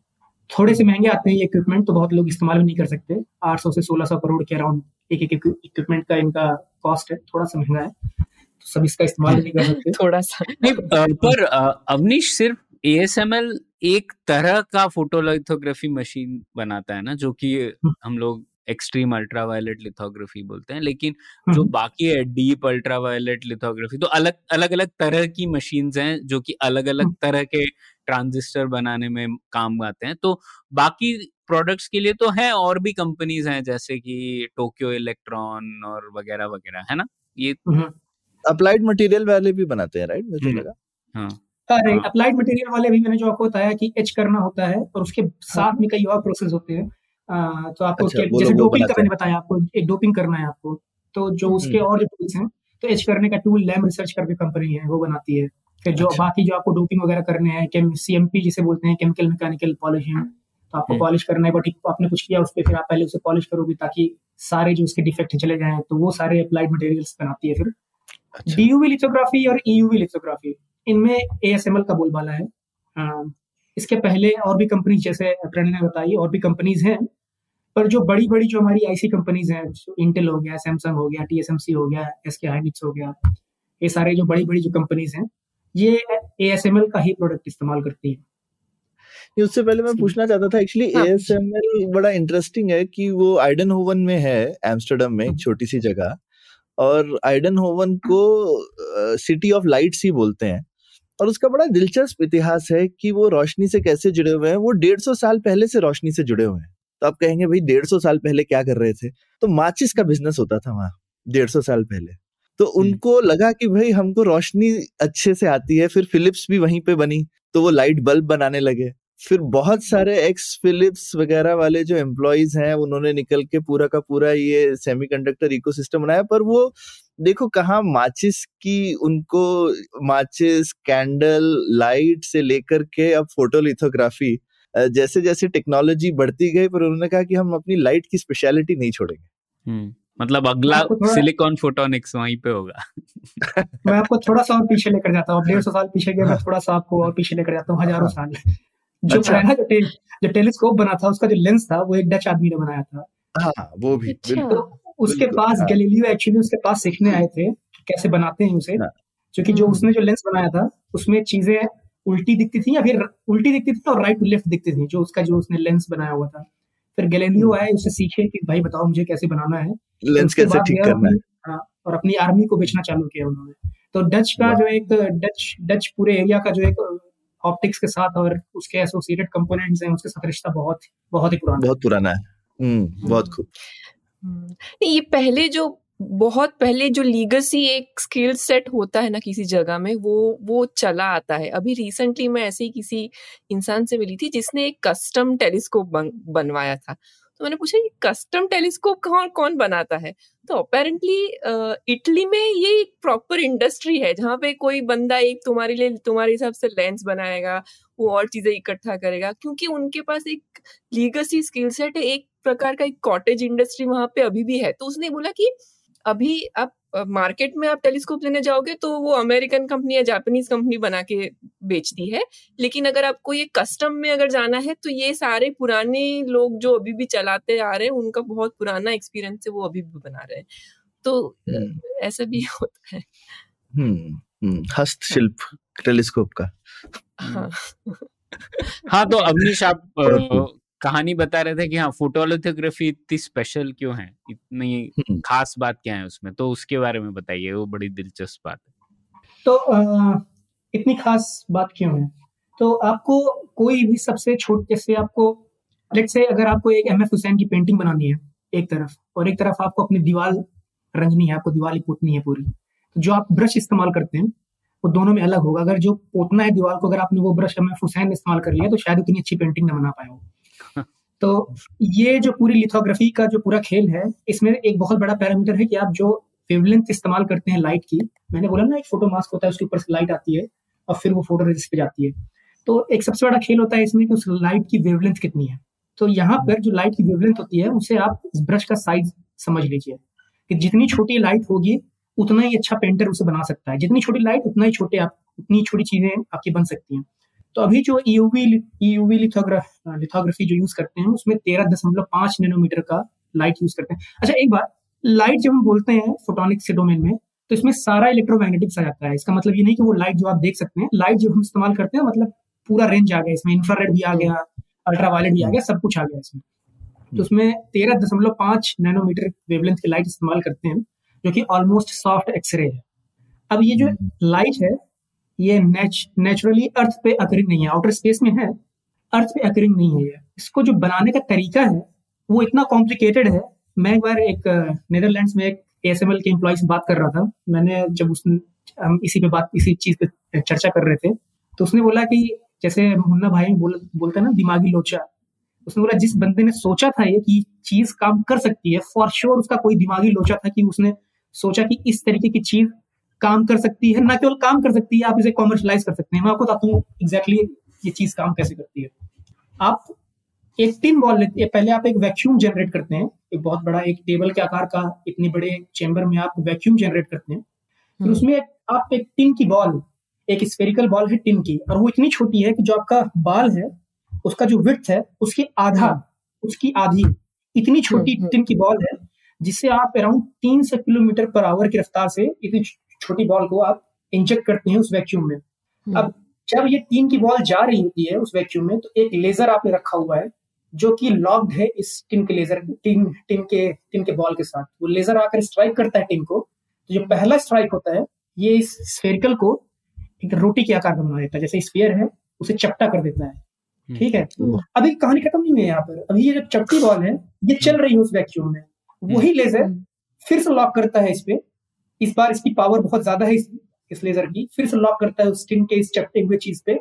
थोड़े से महँगे आते हैं ये इक्विपमेंट तो बहुत लोग इस्तेमाल भी नहीं कर सकते 800 से 1600 करोड़ के अराउंड एक एक इक्विपमेंट का इनका कॉस्ट है थोड़ा सा महँगा है तो सब इसका इस्तेमाल नहीं कर सकते (laughs) थोड़ा सा नहीं पर अवनीश सिर्फ़ एएसएमएल एक तरह का फोटोलिथोग्राफी मशीन बनाता है ना जो कि हम्म। हम लोग एक्सट्रीम अल्ट्रावायलेट लिथोग्राफी बोलते हैं लेकिन जो हम्म। बाकी है डीप अल्ट्रावायलेट लिथोग्राफी तो अलग अलग अलग तरह की मशीन्स हैं जो कि अलग अलग हम्म। तरह के ट्रांजिस्टर बनाने में काम आते हैं। तो बाकी प्रोडक्ट्स के लिए तो है और भी कंपनीज़ हैं जैसे कि टोक्यो इलेक्ट्रॉन और वगैरह वगैरह है ना? ये अप्लाइड मटेरियल वाले भी बनाते हैं राइट मुझे लगा। हाँ। अप्लाइड मटेरियल हाँ। वाले भी मैंने जो आपको बताया कि एच करना होता है और उसके साथ में कई और प्रोसेस होते हैं। तो आपको अच्छा, जैसे डोपिंग का मैंने बताया आपको एक डोपिंग करना है आपको। तो जो हम्म। उसके और जो टूल्स हैं तो एच करने का टूल लैम रिसर्च करके कंपनी है वो बनाती है। फिर जो अच्छा। बाकी जो आपको डोपिंग वगैरह करने हैं सी एम पी जिसे बोलते हैं केमिकल मैकेनिकल पॉलिशिंग तो आपको पॉलिश हम्म। करना है बट आपने कुछ किया उस पर फिर आप पहले उसे पॉलिश करोगे ताकि सारे जो उसके डिफेक्ट चले जाए तो वो सारे अप्लाइड मटेरियल्स बनाती है फिर डीयूवी अच्छा। लिथोग्राफी और ईयूवी लिथोग्राफी इनमें एएसएमएल का बोलबाला है इसके पहले और भी कंपनी जैसे प्रणय ने बताई और भी कंपनीज़ हैं पर जो बड़ी बड़ी जो हमारी आईसी कंपनीज़ हैं इंटेल हो गया सैमसंग हो गया टीएसएमसी हो गया एस के हाइनिक्स हो गया ये सारे जो बड़ी बड़ी जो कंपनीज़ हैं ये ए का ही प्रोडक्ट इस्तेमाल करती है। उससे पहले मैं पूछना चाहता था एक्चुअली हाँ। एएसएमएल बड़ा इंटरेस्टिंग है कि वो आइडन होवन में है एम्स्टर्डम में एक हम्म। छोटी सी जगह और आइडन होवन को सिटी ऑफ़ लाइट्स ही बोलते हैं और उसका बड़ा दिलचस्प इतिहास है कि वो रोशनी से कैसे जुड़े हुए हैं वो डेढ़ सौ साल पहले से रोशनी से जुड़े हुए हैं। तो आप कहेंगे भाई डेढ़ सौ साल पहले क्या कर रहे थे? तो माचिस का बिज़नेस होता था वहाँ डेढ़ सौ साल पहले। तो उनको लगा कि भाई हमको रोशनी अच्छे से आती है फिर फिलिप्स भी वहीं पे बनी तो वो लाइट बल्ब बनाने लगे। फिर बहुत सारे एक्स फिलिप्स वगैरह वाले जो एम्प्लॉयज़ हैं उन्होंने निकल के पूरा का पूरा ये सेमीकंडक्टर इकोसिस्टम बनाया पर वो देखो कहा माचिस की उनको माचिस कैंडल लाइट से लेकर के अब फोटोलिथोग्राफी जैसे जैसे टेक्नोलॉजी बढ़ती गई पर उन्होंने कहा कि हम अपनी लाइट की स्पेशलिटी नहीं छोड़ेंगे। मतलब अगला सिलिकॉन फोटोनिक्स वहीं पे होगा (laughs) मैं आपको थोड़ा सा और पीछे लेकर जाता हूँ डेढ़ सौ साल पीछे गया मैं थोड़ा सा आपको और पीछे लेकर जाता हूँ हज़ारों हाँ। साल जो अच्छा। जो, टे, जो टेलीस्कोप बना था उसका जो लेंस था वो एक डच आदमी ने बनाया था हाँ वो भी अच्छा। तो उसके पास गैलीलियो हाँ। एक्चुअली उसके पास सीखने आए थे कैसे बनाते हैं उसे हाँ। क्योंकि जो हम्म। उसने जो लेंस बनाया था उसमें चीज़ें उल्टी दिखती थी या फिर उल्टी दिखती थी और राइट टू लेफ़्ट दिखती थी जो उसका जो उसने लेंस बनाया हुआ था फिर गैलीलियो हम्म। आए उससे सीखे कि भाई बताओ मुझे कैसे बनाना है। लेंस कैसे ठीक करना है। हाँ और अपनी आर्मी को बेचना चालू किया उन्होंने। तो डच का जो एक डच डच पूरे एरिया का जो एक ऑप्टिक्स के साथ और उसके एसोसिएटेड कंपोनेंट्स हैं उसके साथ रिश्ता बहुत बहुत ही पुराना बहुत पुराना है। हम्म बहुत खूब। हम्म, ये पहले जो बहुत पहले जो लीगसी एक स्किल सेट होता है ना किसी जगह में वो वो चला आता है। अभी रिसेंटली मैं ऐसे ही किसी इंसान से मिली थी जिसने एक कस्टम टेलीस्कोप बन, बनवाया था। तो मैंने पूछा ये कस्टम टेलीस्कोप कौन कौन बनाता है? तो अपेरेंटली इटली में ये एक प्रॉपर इंडस्ट्री है जहाँ पे कोई बंदा एक तुम्हारे लिए तुम्हारे हिसाब से लेंस बनाएगा वो और चीज़ें इकट्ठा करेगा क्योंकि उनके पास एक लीगसी स्किल सेट है एक प्रकार का एक कॉटेज इंडस्ट्री वहाँ पे अभी भी है। तो उसने बोला कि अभी आप मार्केट में आप टेलीस्कोप लेने जाओगे तो वो अमेरिकन कंपनी या जापानीज कंपनी बना के बेचती है। लेकिन अगर आपको ये कस्टम में अगर जाना है तो ये सारे पुराने लोग जो अभी भी चलाते आ रहे हैं उनका बहुत पुराना एक्सपीरियंस है वो अभी भी बना रहे हैं। तो ऐसा भी (laughs) होता है। हम्म हस्तशिल्प टेलीस्कोप का। हाँ। हाँ तो अवनीश आप (laughs) कहानी बता रहे थे कि हाँ फोटोलिथोग्राफी इतनी स्पेशल क्यों है? इतनी हम्म। खास बात क्या है उसमें? तो उसके बारे में बताइए वो बड़ी दिलचस्प बात है। तो आ, इतनी खास बात क्यों है? तो आपको कोई भी सबसे छोट जैसे आपको लेट से अगर आपको एक एम एफ़ हुसैन की पेंटिंग बनानी है एक तरफ़ और एक तरफ़ आपको अपनी दीवार रंगनी है आपको दीवार पोतनी है पूरी तो जो आप ब्रश इस्तेमाल करते हैं वो दोनों में अलग होगा। अगर जो पोतना है दीवार को अगर आपने वो ब्रश एम एफ़ हुसैन इस्तेमाल कर लिया तो शायद उतनी अच्छी पेंटिंग ना बना पाए हो तो ये जो पूरी लिथोग्राफी का जो पूरा खेल है, इसमें एक बहुत बड़ा पैरामीटर है कि आप जो वेवलेंथ इस्तेमाल करते हैं लाइट की, मैंने बोला ना एक फ़ोटो मास्क होता है, उसके ऊपर से लाइट आती है और फिर वो फ़ोटो रजिस्ट पे जाती है। तो एक सबसे बड़ा खेल होता है इसमें कि उस लाइट की वेवलेंथ कितनी है। तो यहाँ पर जो लाइट की वेवलेंथ होती है, उसे आप ब्रश का साइज़ समझ लीजिए कि जितनी छोटी लाइट होगी, उतना ही अच्छा पेंटर उसे बना सकता है। जितनी छोटी लाइट उतना ही छोटे आप, उतनी छोटी चीज़ें आपकी बन सकती हैं। तो अभी जो ईयूवी ईयूवी लिथोग्राफी जो यूज़ करते हैं उसमें तेरह दशमलव पाँच नैनोमीटर का लाइट यूज़ करते हैं। अच्छा एक बार लाइट जब हम बोलते हैं फोटोनिक्स के डोमेन में तो इसमें सारा इलेक्ट्रोमैग्नेटिक्स आ जाता है। इसका मतलब ये नहीं कि वो लाइट जो आप देख सकते हैं लाइट जो हम इस्तेमाल करते हैं मतलब पूरा रेंज आ गया इसमें इंफ्रारेड भी आ गया अल्ट्रावायलेट भी आ गया सब कुछ आ गया इसमें। तो उसमें तेरह दशमलव पाँच नैनोमीटर वेवलेंथ की लाइट इस्तेमाल करते हैं जो कि ऑलमोस्ट सॉफ्ट एक्सरे है। अब ये जो लाइट है ये नेचुरली अर्थ पे अकरिंग नहीं है आउटर स्पेस में है अर्थ पे अकरिंग नहीं है ये। इसको जो बनाने का तरीका है, वो इतना कॉम्प्लिकेटेड है। मैं एक बार एक नेदरलैंड्स में एक एस के एम्प्लॉय से बात कर रहा था। मैंने जब उस, हम इसी पे बात, इसी चीज़ पे चर्चा कर रहे थे तो उसने बोला कि, जैसे मुन्ना भाई बोल, बोलते हैं ना, दिमागी लोचा, उसने बोला, जिस बंदे ने सोचा था ये कि चीज़ काम कर सकती है फॉर श्योर उसका कोई दिमागी लोचा था कि उसने सोचा कि इस तरीके की चीज़ काम कर सकती है ना केवल काम कर सकती है आप इसे कॉमर्शलाइज कर सकते हैं मैं आपको बताता हूँ एग्जैक्टली ये चीज़ काम कैसे करती है आप एक टिन बॉल लेते हैं पहले आप एक वैक्यूम जनरेट करते हैं एक बहुत बड़ा एक टेबल के आकार का इतने बड़े चेंबर में आप वैक्यूम जनरेट करते हैं फिर हम्म। उसमें आप एक टिन की बॉल एक स्पेरिकल बॉल है टिन की और वो इतनी छोटी है कि जो आपका बाल है उसका जो विथ है उसकी आधा हम्म। उसकी आधी इतनी छोटी टिन हम्म, की बॉल है जिससे आप अराउंड तीन सौ किलोमीटर पर आवर की रफ्तार से इतनी छोटी बॉल को आप इंजेक्ट करते हैं उस वैक्यूम में। हम्म। अब जब ये टीन की बॉल जा रही होती है उस वैक्यूम में तो एक लेजर आपने रखा हुआ है जो कि लॉक्ड है इस टिन के लेजर टिन टिन के टिन के बॉल के साथ। वो लेजर आकर स्ट्राइक करता है टिन को। तो जो पहला स्ट्राइक होता है ये इस स्फेरिकल को एक रोटी के आकार में बना देता है। जैसे स्फेयर है उसे चपटा कर देता है। हम्म। ठीक है? अभी कहानी खत्म नहीं हुई है यहाँ पर। अभी ये जो चपटी बॉल है ये चल रही है उस वैक्यूम में। वही लेजर हम्म। फिर से लॉक करता है इस पे। इस बार इसकी पावर बहुत ज़्यादा है इस, इस लेजर की। फिर से लॉक करता है उस टिन के इस चपटे हुए चीज़ पे।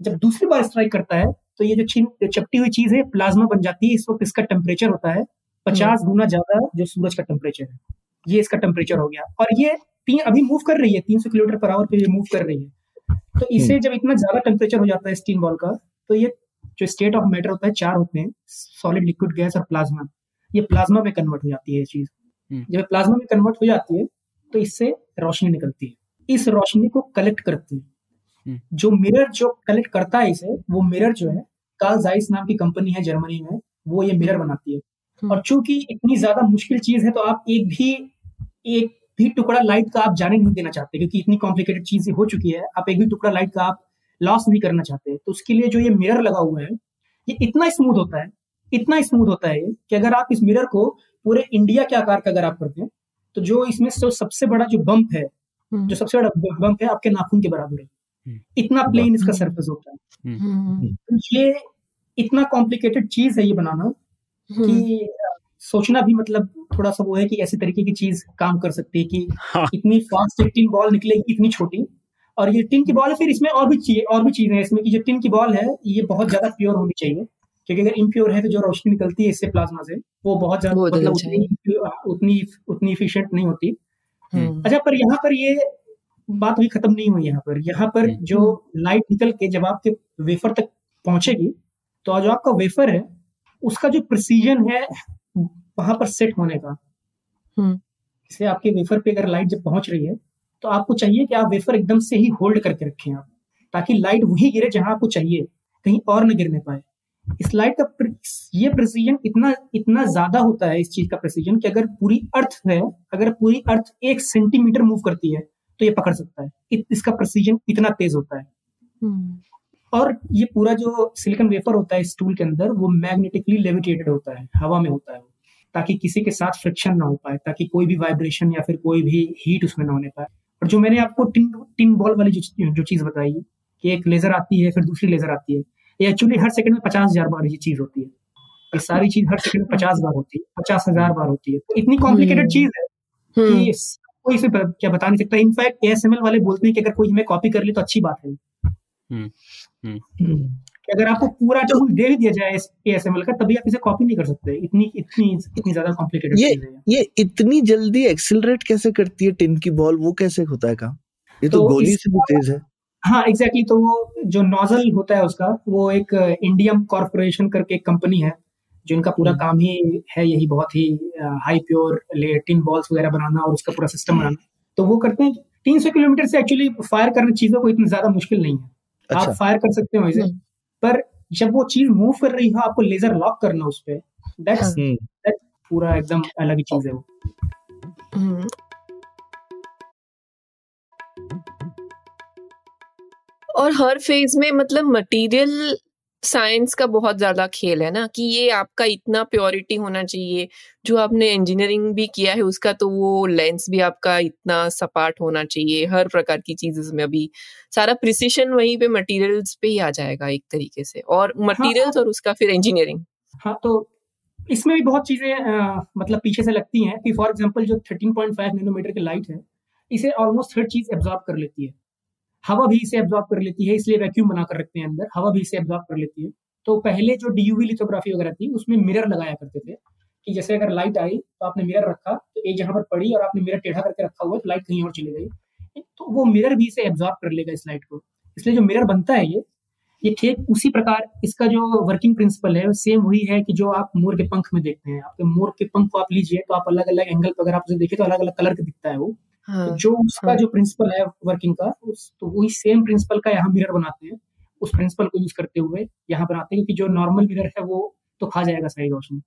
जब दूसरी बार स्ट्राइक करता है तो ये जो छिन चपटी हुई चीज़ है प्लाज्मा बन जाती है। इस वक्त इसका टेम्परेचर होता है पचास हम्म। गुना ज़्यादा जो सूरज का टेम्परेचर है। ये इसका टेम्परेचर हो गया। और ये तीन अभी मूव कर रही है तीन सौ किलोमीटर पर आवर पे ये मूव कर रही है। तो इसे हम्म। जब इतना ज़्यादा टेम्परेचर हो जाता है स्टीन बॉल का तो ये जो स्टेट ऑफ़ मैटर होता है चार होते हैं सॉलिड लिक्विड गैस और प्लाज्मा ये प्लाज्मा में कन्वर्ट हो जाती है ये चीज़। हम्म। जब प्लाज्मा में कन्वर्ट हो जाती है तो इससे रोशनी निकलती है इस रोशनी को कलेक्ट करती है हम्म। जो मिरर जो कलेक्ट करता है इसे वो मिरर जो है कार्ल जाइस नाम की कंपनी है जर्मनी में वो ये मिरर बनाती है हम्म। और चूँकि इतनी ज़्यादा मुश्किल चीज़ है तो आप एक भी एक भी टुकड़ा लाइट का आप जाने नहीं देना चाहते क्योंकि इतनी कॉम्प्लिकेटेड चीज़ हो चुकी है आप एक भी टुकड़ा लाइट का आप लॉस नहीं करना चाहते तो उसके लिए जो ये मिरर लगा हुआ है ये इतना स्मूथ होता है इतना स्मूथ होता है कि अगर आप इस मिरर को पूरे इंडिया के आकार का अगर आप करते हैं तो जो इसमें जो सबसे बड़ा जो बम्प है हम्म। जो सबसे बड़ा बम्प है आपके नाखून के बराबर है। हम्म। इतना प्लेन इसका हम्म। सरफेस होता है। हम्म, तो ये इतना कॉम्प्लिकेटेड चीज़ है ये बनाना हम्म, कि सोचना भी मतलब थोड़ा सा वो है कि ऐसे तरीके की चीज़ काम कर सकती है कि हाँ। इतनी फास्ट एक टिन बॉल निकलेगी इतनी छोटी और ये टिन की बॉल है फिर इसमें और भी चीज़ और भी चीज़ें हैं। इसमें कि जो टिन की बॉल है ये बहुत ज़्यादा प्योर होनी चाहिए। क्योंकि अगर इम्प्योर है तो जो रोशनी निकलती है इससे प्लाज्मा से वो बहुत ज़्यादा मतलब उतनी उतनी उतनी इफिशिएंट नहीं होती। हम्म, अच्छा पर यहाँ पर ये बात भी खत्म नहीं हुई यहाँ पर। यहाँ पर हम्म। जो लाइट निकल के जब आपके वेफर तक पहुंचेगी तो जो आपका वेफर है उसका जो प्रिसीजन है वहाँ पर सेट होने का। हम्म। जैसे आपके वेफर पे अगर लाइट जब पहुँच रही है तो आपको चाहिए कि आप वेफर एकदम से ही होल्ड करके रखें आप ताकि लाइट वही गिरे जहाँ आपको चाहिए कहीं और न गिरने पाए। इस लाइट का ये प्रेसिजन इतना इतना ज़्यादा होता है इस चीज़ का प्रेसिजन कि अगर पूरी अर्थ है अगर पूरी अर्थ एक सेंटीमीटर मूव करती है तो ये पकड़ सकता है। इत, इसका प्रेसिजन इतना तेज होता है। हम्म, और ये पूरा जो सिलिकॉन वेफर होता है इस टूल के अंदर वो मैग्नेटिकली लेविटेटेड होता है हवा में होता है ताकि किसी के साथ फ्रिक्शन ना हो पाए ताकि कोई भी वाइब्रेशन या फिर कोई भी हीट उसमें ना होने पाए। और जो मैंने आपको टिन टिन बॉल वाली जो जो चीज़ बताई कि एक लेजर आती है फिर दूसरी लेजर आती है ये एक्चुअली हर सेकंड में पचास हज़ार बार ये चीज़ होती है। ये सारी चीज़ हर सेकंड में पचास बार होती है पचास हज़ार बार होती है। तो इतनी कॉम्प्लिकेटेड हम्म। चीज़ है हम्म, कि कोई इसे क्या बता नहीं सकता। इनफैक्ट एएसएमएल वाले बोलते हैं कि अगर कोई हमें कॉपी कर ले तो अच्छी बात है। हम्म, हम्म। कि अगर आपको पूरा टूल दे दिया जाए एएसएमएल का तभी आप इसे कॉपी नहीं कर सकते। इतनी इतनी इतनी ज़्यादा कॉम्प्लिकेटेड ये है ये। ये इतनी जल्दी एक्सिलरेट कैसे करती है टिन की बॉल वो कैसे होता है काम? ये तो तो गोली से भी तेज है। हाँ एग्जैक्टली exactly, तो वो जो नोजल होता है उसका वो एक इंडियम कॉर्पोरेशन करके एक कंपनी है जिनका पूरा हम्म। काम ही है यही बहुत ही हाई प्योर टिन बॉल्स वगैरह बनाना और उसका पूरा सिस्टम बनाना। तो वो करते हैं तीन सौ किलोमीटर से एक्चुअली फायर करने चीज़ों को इतनी ज़्यादा मुश्किल नहीं है। अच्छा। आप फायर कर सकते हो इसे हम्म। पर जब वो चीज़ मूव कर रही हो आपको लेजर लॉक करना उस पर हम्म। पूरा एकदम अलग चीज़ है वो। और हर फ़ेज़ में मतलब मटेरियल साइंस का बहुत ज़्यादा खेल है ना कि ये आपका इतना प्योरिटी होना चाहिए। जो आपने इंजीनियरिंग भी किया है उसका तो वो लेंस भी आपका इतना सपाट होना चाहिए हर प्रकार की चीज़ में अभी। सारा प्रिसिशन वहीं पे मटेरियल्स पे ही आ जाएगा एक तरीके से। और मटेरियल्स हाँ, और उसका फिर इंजीनियरिंग हाँ तो इसमें भी बहुत चीज़ें मतलब पीछे से लगती हैं कि फॉर एग्जांपल जो 13.5 नैनोमीटर की लाइट है इसे ऑलमोस्ट हर चीज़ एब्जॉर्ब कर लेती है। हवा भी इसे एब्जॉर्ब कर लेती है, इसलिए वैक्यूम बना कर रखते हैं अंदर, हवा भी इसे एब्जॉर्ब कर लेती है। तो पहले जो डीयूवी लिथोग्राफी वगैरह थी, उसमें मिरर लगाया करते थे कि जैसे अगर लाइट आई तो आपने मिरर रखा तो एक जहाँ पर पड़ी और आपने मिरर टेढ़ा करके रखा हुआ तो लाइट कहीं और चली गई। तो वो मिरर भी इसे एब्जॉर्ब कर लेगा इस लाइट को। इसलिए जो मिरर बनता है ये ये ठीक उसी प्रकार इसका जो वर्किंग प्रिंसिपल है सेम वही है कि जो आप मोर के पंख में देखते हैं। आपके मोर के पंख को आप लीजिए तो आप अलग अलग एंगल पर अगर आप उसे देखें तो अलग अलग कलर का दिखता है वो। हाँ तो जो उसका हाँ। जो प्रिंसिपल है वर्किंग का उस तो वही सेम प्रिंसिपल का यहाँ मिरर बनाते हैं। उस प्रिंसिपल को यूज़ करते हुए यहाँ बनाते हैं क्योंकि जो नॉर्मल मिरर है वो तो खा जाएगा सारी रोशनी।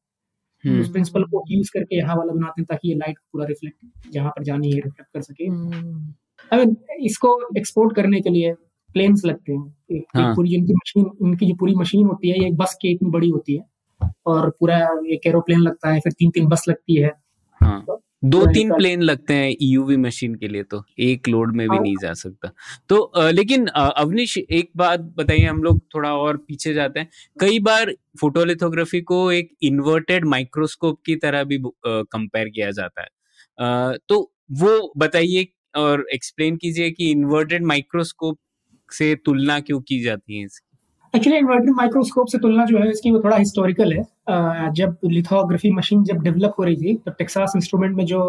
हम्म, उस प्रिंसिपल को यूज़ करके यहाँ वाला बनाते हैं ताकि ये लाइट पूरा रिफ्लेक्ट जहाँ पर जानी है रिफ्लेक्ट कर सके। हम्म, आई मीन इसको एक्सपोर्ट करने के लिए प्लेन्स लगते हैं। एक, हाँ। पूरी इनकी मशीन इनकी जो पूरी मशीन होती है ये एक बस के इतनी बड़ी होती है। और पूरा एक एरोप्लेन लगता है फिर तीन तीन बस लगती है। हाँ। दो तीन निकाल- प्लेन लगते हैं ईयूवी मशीन के लिए तो एक लोड में भी हाँ। नहीं जा सकता। तो अ, लेकिन अवनीश एक बात बताइए हम लोग थोड़ा और पीछे जाते हैं। कई बार फोटोलिथोग्राफी को एक इन्वर्टेड माइक्रोस्कोप की तरह भी कंपेयर किया जाता है। अ, तो वो बताइए और एक्सप्लेन कीजिए कि इन्वर्टेड माइक्रोस्कोप से तुलना क्यों की जाती है इसकी? एक्चुअली इन्वर्टेड माइक्रोस्कोप से तुलना जो है इसकी वो थोड़ा हिस्टोरिकल है। जब लिथोग्राफी मशीन जब डेवलप हो रही थी तो टेक्सास इंस्ट्रूमेंट में जो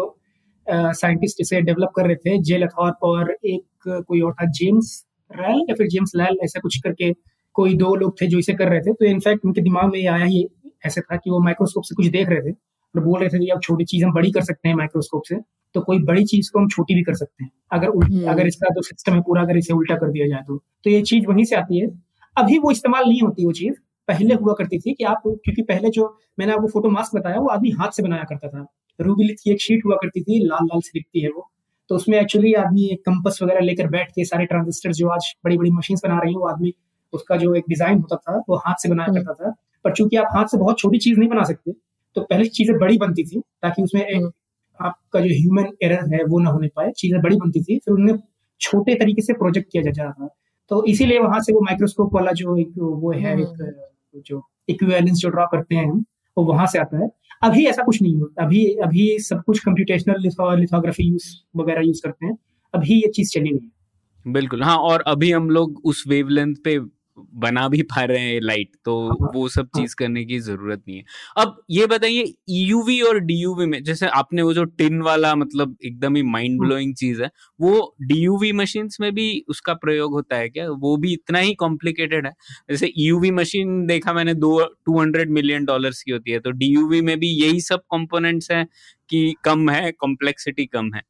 साइंटिस्ट इसे डेवलप कर रहे थे जे लथॉर्प और एक कोई और था जेम्स रैल या फिर जेम्स लैल ऐसा कुछ करके कोई दो लोग थे जो इसे कर रहे थे। तो इनफैक्ट उनके दिमाग में ये आया ही ऐसे था कि वो माइक्रोस्कोप से कुछ देख रहे थे और बोल रहे थे कि अब छोटी चीज़ हम बड़ी कर सकते हैं माइक्रोस्कोप से तो कोई बड़ी चीज़ को हम छोटी भी कर सकते हैं। अगर हम्म। अगर इसका जो सिस्टम है पूरा अगर इसे उल्टा कर दिया जाए तो। तो ये चीज़ वहीं से आती है। अभी वो इस्तेमाल नहीं होती वो चीज़। पहले हुआ करती थी कि आप क्योंकि पहले जो मैंने आपको फ़ोटो मास्क बताया वो आदमी हाथ से बनाया करता था रूबिलिथ की एक शीट हुआ करती थी लाल लाल से दिखती है वो तो उसमें एक्चुअली आदमी एक कंपस वगैरह लेकर बैठ के सारे ट्रांजिस्टर जो आज बड़ी बड़ी मशीन बना रही है वो आदमी उसका जो एक डिज़ाइन होता था वो हाथ से बनाया हम्म। करता था पर चूँकि आप हाथ से बहुत छोटी चीज़ नहीं बना सकते तो पहले चीज़ें बड़ी बनती थी ताकि उसमें एक हम्म। आपका जो ह्यूमन एरर है वो ना होने पाए चीज़ें बड़ी बनती थी फिर उन्हें छोटे तरीके से प्रोजेक्ट किया जा रहा था तो इसीलिए वहाँ से वो माइक्रोस्कोप वाला जो एक वो है एक हम्म। जो इक्वेलेंस जो ड्रॉ करते हैं हम, वो वहाँ से आता है। अभी ऐसा कुछ नहीं होता अभी अभी सब कुछ कंप्यूटेशनल लिथोग्राफी यूज़ वगैरह यूज़ करते हैं। अभी ये चीज़ चली नहीं है। बिल्कुल हाँ और अभी हम लोग उस वेवलेंथ पे बना भी पा रहे हैं लाइट तो हाँ, वो सब हाँ। चीज़ करने की ज़रूरत नहीं है। अब ये बताइए यूवी और डीयूवी में जैसे आपने वो जो टिन वाला मतलब एकदम ही माइंड हाँ। ब्लोइंग चीज़ है वो डीयूवी मशीन्स में भी उसका प्रयोग होता है क्या? वो भी इतना ही कॉम्प्लिकेटेड है? जैसे ईयूवी मशीन देखा मैंने दो टू हंड्रेड मिलियन डॉलर की होती है तो डीयूवी में भी यही सब कंपोनेंट्स हैं कि कम है कॉम्प्लेक्सिटी कम है?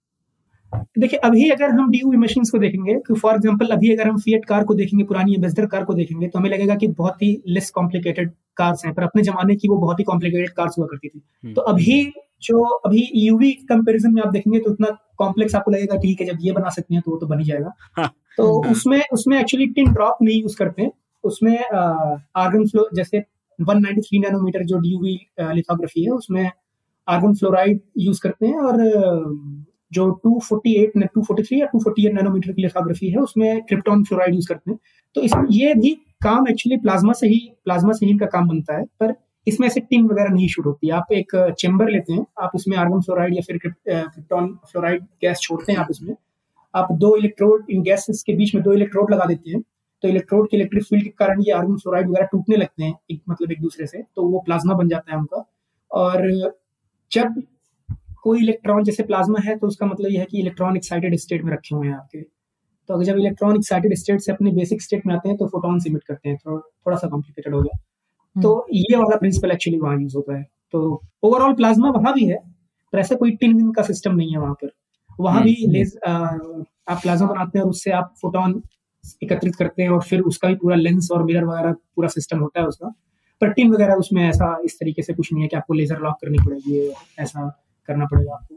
देखिए अभी अगर हम डी मशीन्स को देखेंगे कि फॉर एग्जांपल अभी अगर हम फिएट कार को देखेंगे पुरानी एम्बेसडर कार को देखेंगे तो हमें लगेगा कि बहुत ही लेस कॉम्प्लिकेटेड कार्स हैं पर अपने जमाने की वो बहुत ही कॉम्प्लिकेटेड कार्स हुआ करती थी हम्म। तो अभी जो अभी यूवी कंपैरिजन में आप देखेंगे तो इतना कॉम्प्लेक्स आपको लगेगा ठीक है जब ये बना सकते हैं तो वो तो बन ही जाएगा हाँ। तो। उसमें उसमें एक्चुअली टिन ड्रॉप नहीं यूज़ करते हैं उसमें आर्गन फ्लो जैसे 193 नैनोमीटर जो डी लिथोग्राफी है उसमें आर्गन फ्लोराइड यूज़ करते हैं और जो 248 ने 243 या 248 नैनोमीटर की लिथोग्राफी है, उसमें क्रिप्टॉन फ्लोराइड यूज़ करते हैं। तो इसमें ये भी काम एक्चुअली प्लाज्मा से ही प्लाज्मा से ही इनका काम बनता है, पर इसमें से टिन वगैरह नहीं शूट होती। आप एक चेम्बर लेते हैं, आप उसमें आर्गन फ्लोराइड या फिर क्रिप्टॉन फ्लोराइड गैस छोड़ते हैं आप इसमें, आप दो इलेक्ट्रोड इन गैसेस के बीच में दो इलेक्ट्रोड लगा देते हैं तो इलेक्ट्रोड के इलेक्ट्रिक फ़ील्ड के कारण ये आर्गन फ्लोराइड वगैरह टूटने लगते हैं, एक मतलब एक दूसरे से तो वो प्लाज्मा बन जाता है उनका। और जब कोई इलेक्ट्रॉन जैसे प्लाज्मा है तो उसका मतलब यह है कि इलेक्ट्रॉन एक्साइटेड स्टेट में रखे हुए हैं आपके। तो अगर जब इलेक्ट्रॉन एक्साइटेड स्टेट से अपने बेसिक स्टेट में आते हैं तो फोटॉन इमिट करते हैं थोड़ा थोड़ा सा कॉम्प्लिकेटेड हो गया। तो ये वाला प्रिंसिपल एक्चुअली वहाँ यूज़ होता है। तो ओवरऑल प्लाज्मा वहाँ भी है पर ऐसा कोई टिन विन का सिस्टम नहीं है वहाँ पर। वहाँ भी हम्म। लेज आ, आप प्लाज्मा बनाते हैं और उससे आप फोटोन एकत्रित करते हैं और फिर उसका भी पूरा लेंस और मिरर वगैरह पूरा सिस्टम होता है उसका। पर टिन वगैरह उसमें ऐसा इस तरीके से कुछ नहीं है कि आपको लेजर लॉक करनी पड़ेगी ऐसा करना पड़ेगा आपको।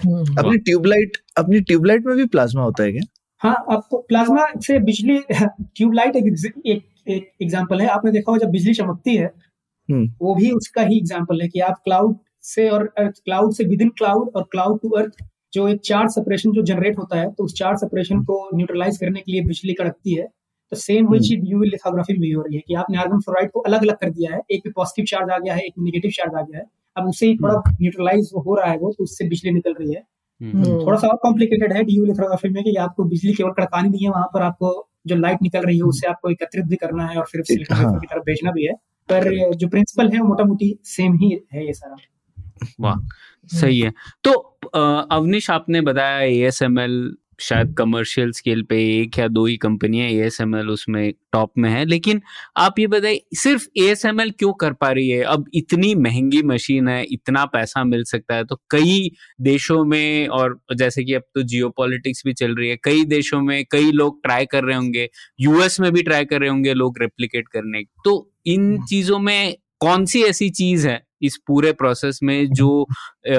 हम्म। अपनी ट्यूबलाइट अपनी ट्यूबलाइट में भी प्लाज्मा होता है क्या? हाँ आपको प्लाज्मा से बिजली (laughs) ट्यूबलाइट एक एक एक एग्जांपल है। आपने देखा होगा जब बिजली चमकती है हम्म। वो भी उसका ही एग्जांपल है कि आप क्लाउड से और अर्थ क्लाउड से विद इन क्लाउड और क्लाउड टू अर्थ जो एक चार्ज सेपरेशन जो जनरेट होता है तो उस चार्ज सेपरेशन को न्यूट्रलाइज करने के लिए बिजली कड़कती है। तो सेम वही चीज़ यूवी लिथोग्राफी में भी हो रही है कि आपने आर्गन फ्लोराइड को अलग अलग कर दिया है। एक में पॉजिटिव चार्ज आ गया है एक नेगेटिव चार्ज आ गया है। अब उससे ही थोड़ा न्यूट्रलाइज हो रहा है वो तो उससे बिजली निकल रही है। हम्म, हम्म। थोड़ा सा और कॉम्प्लिकेटेड है डी लिथोग्राफी में कि आपको बिजली केवल कड़कानी नहीं है वहाँ पर आपको जो लाइट निकल रही है उससे आपको एकत्रित भी करना है और फिर हाँ। की तरफ़ भेजना भी है। पर जो प्रिंसिपल है वो मोटा मोटी सेम ही है ये सारा। वाह सही है। तो अवनीश आपने बताया एएसएमएल शायद कमर्शियल स्केल पे एक या दो ही कंपनियाँ एएसएमएल उसमें टॉप में है। लेकिन आप ये बताइए सिर्फ़ एएसएमएल क्यों कर पा रही है? अब इतनी महँगी मशीन है इतना पैसा मिल सकता है तो कई देशों में और जैसे कि अब तो जियो पॉलिटिक्स भी चल रही है कई देशों में कई लोग ट्राई कर रहे होंगे यूएस में भी ट्राई कर रहे होंगे लोग रेप्लिकेट करने। तो इन चीज़ों में कौन सी ऐसी चीज़ है इस पूरे प्रोसेस में जो अ,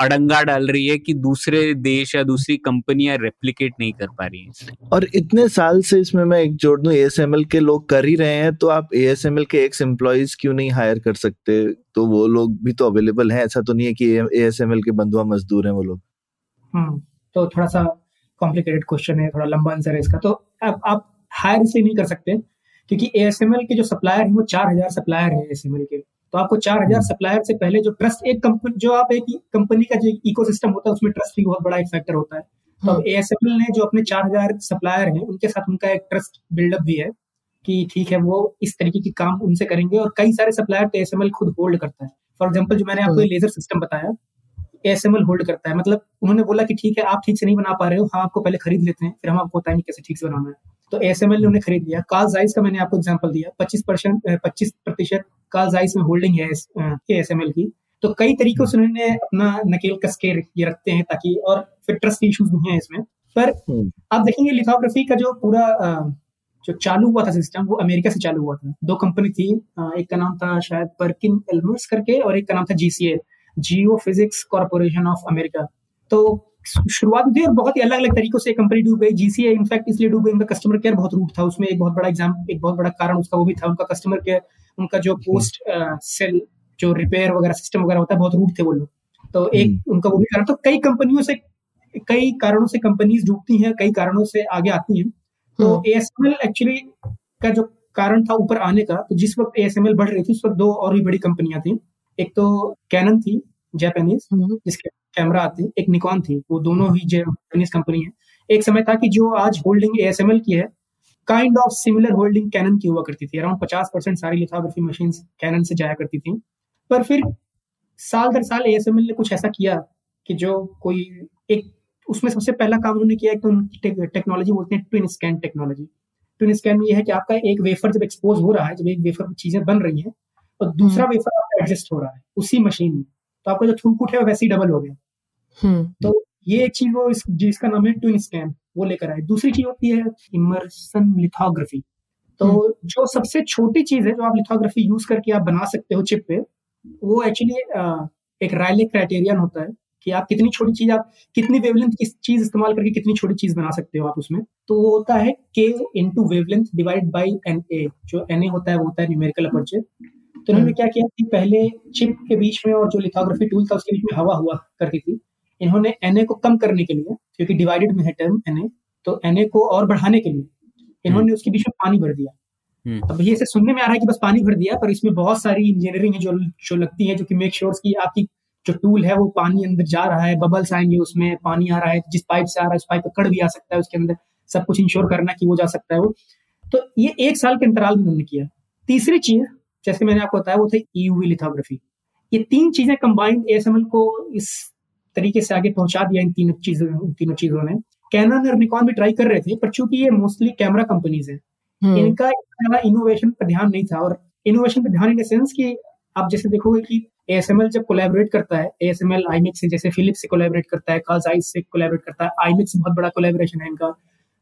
अड़ंगा डाल रही है कि दूसरे देश या दूसरी कंपनियाँ रेप्लिकेट नहीं कर पा रही हैं और इतने साल से इसमें मैं एक जोड़ दूँ एएसएमएल के लोग कर ही रहे हैं तो आप एएसएमएल के एक्स एम्प्लॉयज़ क्यों नहीं हायर कर सकते? तो वो लोग भी तो अवेलेबल हैं ऐसा तो नहीं है कि एएसएमएल के बंधुआ मजदूर हैं वो लोग। हम्म तो थोड़ा सा कॉम्प्लिकेटेड क्वेश्चन है थोड़ा लंबा आंसर है इसका। तो अब आप हायर इसलिए नहीं कर सकते क्योंकि एएसएमएल के जो सप्लायर हैं वो चार हज़ार सप्लायर हैं एएसएमएल के। तो आपको चार हज़ार सप्लायर से पहले जो ट्रस्ट एक कंपनी जो आप एक कंपनी का जो इकोसिस्टम होता है उसमें ट्रस्ट भी बहुत बड़ा एक फैक्टर होता है। तो अब एएसएमएल ने जो अपने चार हज़ार सप्लायर हैं उनके साथ उनका एक ट्रस्ट बिल्डअप भी है कि ठीक है वो इस तरीके की काम उनसे करेंगे और कई सारे सप्लायर तो एएसएमएल खुद होल्ड करता है। फॉर एग्ज़ाम्पल जो मैंने आपको लेजर सिस्टम बताया एएसएमएल होल्ड करता है। मतलब उन्होंने बोला कि ठीक है आप ठीक से नहीं बना पा रहे हो हम आपको पहले खरीद लेते हैं फिर हम आपको बताएँगे कैसे ठीक से बनाना है। तो एएसएमएल ने उन्हें खरीद लिया। काल जाइस का मैंने आपको एग्जांपल दिया। पच्चीस परसेंट पच्चीस प्रतिशत काल जाइस में होल्डिंग है एएसएमएल की तो कई तरीकों से उन्होंने अपना नकेल कस के ये रखते हैं ताकि और फिर ट्रस्ट इश्यूज़ भी हैं इसमें। पर हम्म। आप देखेंगे लिथोग्राफी का जो पूरा जो चालू हुआ था सिस्टम वो अमेरिका से चालू हुआ था। दो कंपनी थी एक का नाम था शायद परकिन एल्मर्स करके और एक का नाम था GCA geophysics corporation of America तो शुरुआत में थी और बहुत ही अलग अलग तरीकों से कंपनी डूब गई। जीसीए इनफैक्ट इसलिए डूब गई। उनका कस्टमर केयर बहुत रूट था। उसमें एक बहुत बड़ा एग्ज़ाम एक बहुत बड़ा कारण उसका वो भी था। उनका कस्टमर केयर उनका जो पोस्ट सेल जो रिपेयर वगैरह सिस्टम वगैरह होता है बहुत रूट थे वो लोग। तो एक उनका वो भी कारण तो कई कंपनियों से कई कारणों से कंपनीज़ डूबती हैं कई कारणों से आगे आती हैं। तो हम्म। एएसएमएल एक्चुअली का जो कारण था ऊपर आने का तो जिस वक्त एएसएमएल बढ़ रही थी उस वक्त दो और भी बड़ी कंपनियाँ थी। एक तो कैनन थी जापानीज हम्म, जिसके कैमरा आते एक निकॉन थी वो दोनों ही जापानीज कंपनी है। एक समय था कि जो आज होल्डिंग एएसएमएल की है kind of similar holding Canon की हुआ करती थी अराउंड पचास परसेंट सारी लिथोग्राफी मशीन कैनन से जाया करती थी। पर फिर साल दर साल एएसएमएल ने कुछ ऐसा किया कि जो कोई एक उसमें सबसे पहला काम उन्होंने किया है तो उनकी टेक्नोलॉजी बोलते हैं twin scan technology twin scan में यह है कि आपका एक वेफर जब एक्सपोज हो रहा है जब एक वेफर चीज़ें बन रही हैं और दूसरा वेफर आपका एडजस्ट हो रहा है उसी मशीन में। तो आपका जो थ्रूपुट है वैसे ही डबल हो गया। हम्म, तो ये एक चीज़ वो इस, जिसका नाम है ट्विन स्कैन वो लेकर आए। दूसरी चीज़ होती है इमर्सन लिथोग्राफी तो जो सबसे छोटी चीज़ है जो आप लिथोग्राफी यूज़ करके आप बना सकते हो चिप पे वो एक्चुअली एक रायले क्राइटेरियन होता है कि आप कितनी छोटी चीज़ आप कितनी वेवलेंथ की चीज़ इस्तेमाल करके कितनी छोटी चीज़ बना सकते हो आप उसमें। तो वो होता है k into wavelength divide by N A जो एन ए होता है वो होता है न्यूमेरिकल अपर्चर तो उन्होंने क्या किया कि पहले चिप के बीच में और जो लिथोग्राफी टूल था उसके बीच में हवा हुआ करती थी। इन्होंने एनए को कम करने के लिए क्योंकि डिवाइडेड में है टर्म एनए तो एनए को और बढ़ाने के लिए इन्होंने उसके बीच में पानी भर दिया। हम्म। अब ये सुनने में आ रहा है कि बस पानी भर दिया पर इसमें बहुत सारी इंजीनियरिंग है जो जो लगती है जो कि मेक श्योर की आपकी जो टूल है वो पानी अंदर जा रहा है बबल्स आएँगे उसमें पानी आ रहा है जिस पाइप से आ रहा है उस पाइप पर कड़ भी आ सकता है उसके अंदर सब कुछ इंश्योर करना कि वो जा सकता है वो। तो ये एक साल के अंतराल में उन्होंने किया। तीसरी चीज़ जैसे मैंने आपको बताया वो थी ईयूवी लिथोग्राफी ये तीन चीज़ें कंबाइंड एएसएमएल को इस तरीके से आगे पहुँचा दिया इन तीनों चीज़ों तीनों चीज़ों ने। कैनन और निकॉन भी ट्राई कर रहे थे पर चूँकि ये मोस्टली कैमरा कंपनीज़ हैं इनका इतना इनोवेशन पर ध्यान नहीं था और इनोवेशन पर ध्यान इन सेंस कि आप जैसे देखोगे कि एएसएमएल जब कोलैबोरेट करता है एएसएमएल आईमिक्स से जैसे फिलिप्स से कोलैबोरेट करता है कार्ल जाइस से कोलैबोरेट करता है आईमिक्स बहुत बड़ा कोलैबोरेशन है इनका।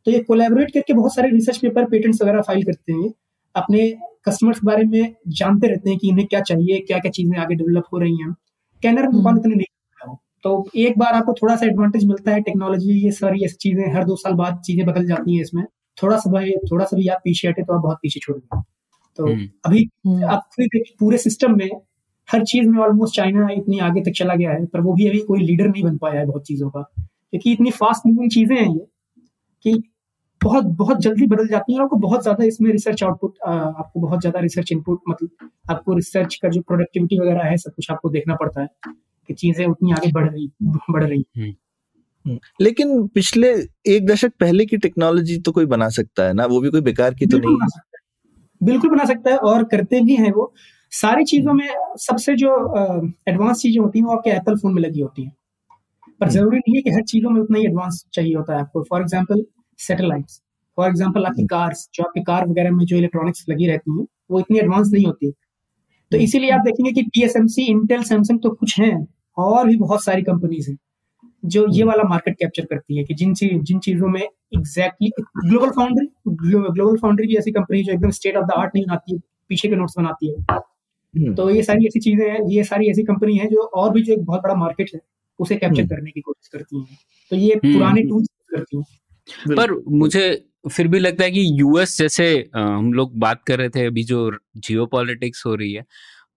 तो ये कोलैबोरेट करके बहुत सारे रिसर्च पेपर पेटेंट्स वगैरह फ़ाइल करते हैं। अपने कस्टमर्स के बारे में जानते रहते हैं कि इन्हें क्या चाहिए क्या क्या चीज़ें आगे डेवलप हो रही हैं। कैनर निकॉन इतने नहीं तो एक बार आपको थोड़ा सा एडवांटेज मिलता है टेक्नोलॉजी ये सारी ऐसी चीज़ें हर दो साल बाद चीज़ें बदल जाती हैं इसमें। थोड़ा सा भाई थोड़ा सा भी आप पीछे हटे तो आप बहुत पीछे छोड़ गए तो हम्म। अभी हम्म, आप फिर देखिए पूरे सिस्टम में हर चीज़ में ऑलमोस्ट चाइना इतनी आगे तक चला गया है पर वो भी अभी कोई लीडर नहीं बन पाया है बहुत चीज़ों का। क्योंकि इतनी फास्ट मूविंग चीज़ें हैं ये कि बहुत बहुत जल्दी बदल जाती है और आपको बहुत ज़्यादा इसमें रिसर्च आउटपुट आपको बहुत ज़्यादा रिसर्च इनपुट मतलब आपको रिसर्च का जो प्रोडक्टिविटी वगैरह है सब कुछ आपको देखना पड़ता है कि चीज़ें उतनी आगे बढ़ रही बढ़ रही हम्म, लेकिन पिछले एक दशक पहले की टेक्नोलॉजी तो कोई बना सकता है ना? वो भी कोई बेकार की तो नहीं बना सकता बिल्कुल बना सकता है और करते भी हैं वो। सारी चीज़ों में सबसे जो एडवांस चीज़ें होती हैं वो आपके एप्पल फ़ोन में लगी होती हैं। पर हम्म। ज़रूरी नहीं है कि हर चीज़ों में उतना ही एडवांस चाहिए होता है आपको। For example satellites for example आपकी हम्म। कार्स जो आपकी कार वगैरह में जो इलेक्ट्रॉनिक्स लगी रहती हैं वो इतनी एडवांस नहीं होती तो हम्म। इसीलिए आप देखेंगे कि टीएसएमसी इंटेल सैमसंग तो कुछ हैं और भी बहुत सारी कंपनीज़ हैं जो ये हम्म। वाला मार्केट कैप्चर करती है कि जिन चीज़ जिन चीज़ों में exactly global foundry global foundry भी ऐसी कंपनी जो एकदम स्टेट ऑफ़ द आर्ट नहीं बनाती है पीछे के नोट्स बनाती है हम्म, तो ये सारी ऐसी चीज़ें हैं ये सारी ऐसी कंपनी है जो और भी जो एक बहुत बड़ा मार्केट है उसे कैप्चर हम्म। करने की कोशिश करती है तो ये हम्म। पुराने टूल्स करती हैं पर मुझे फिर भी लगता है कि यूएस जैसे हम लोग बात कर रहे थे अभी जो जियो हो रही है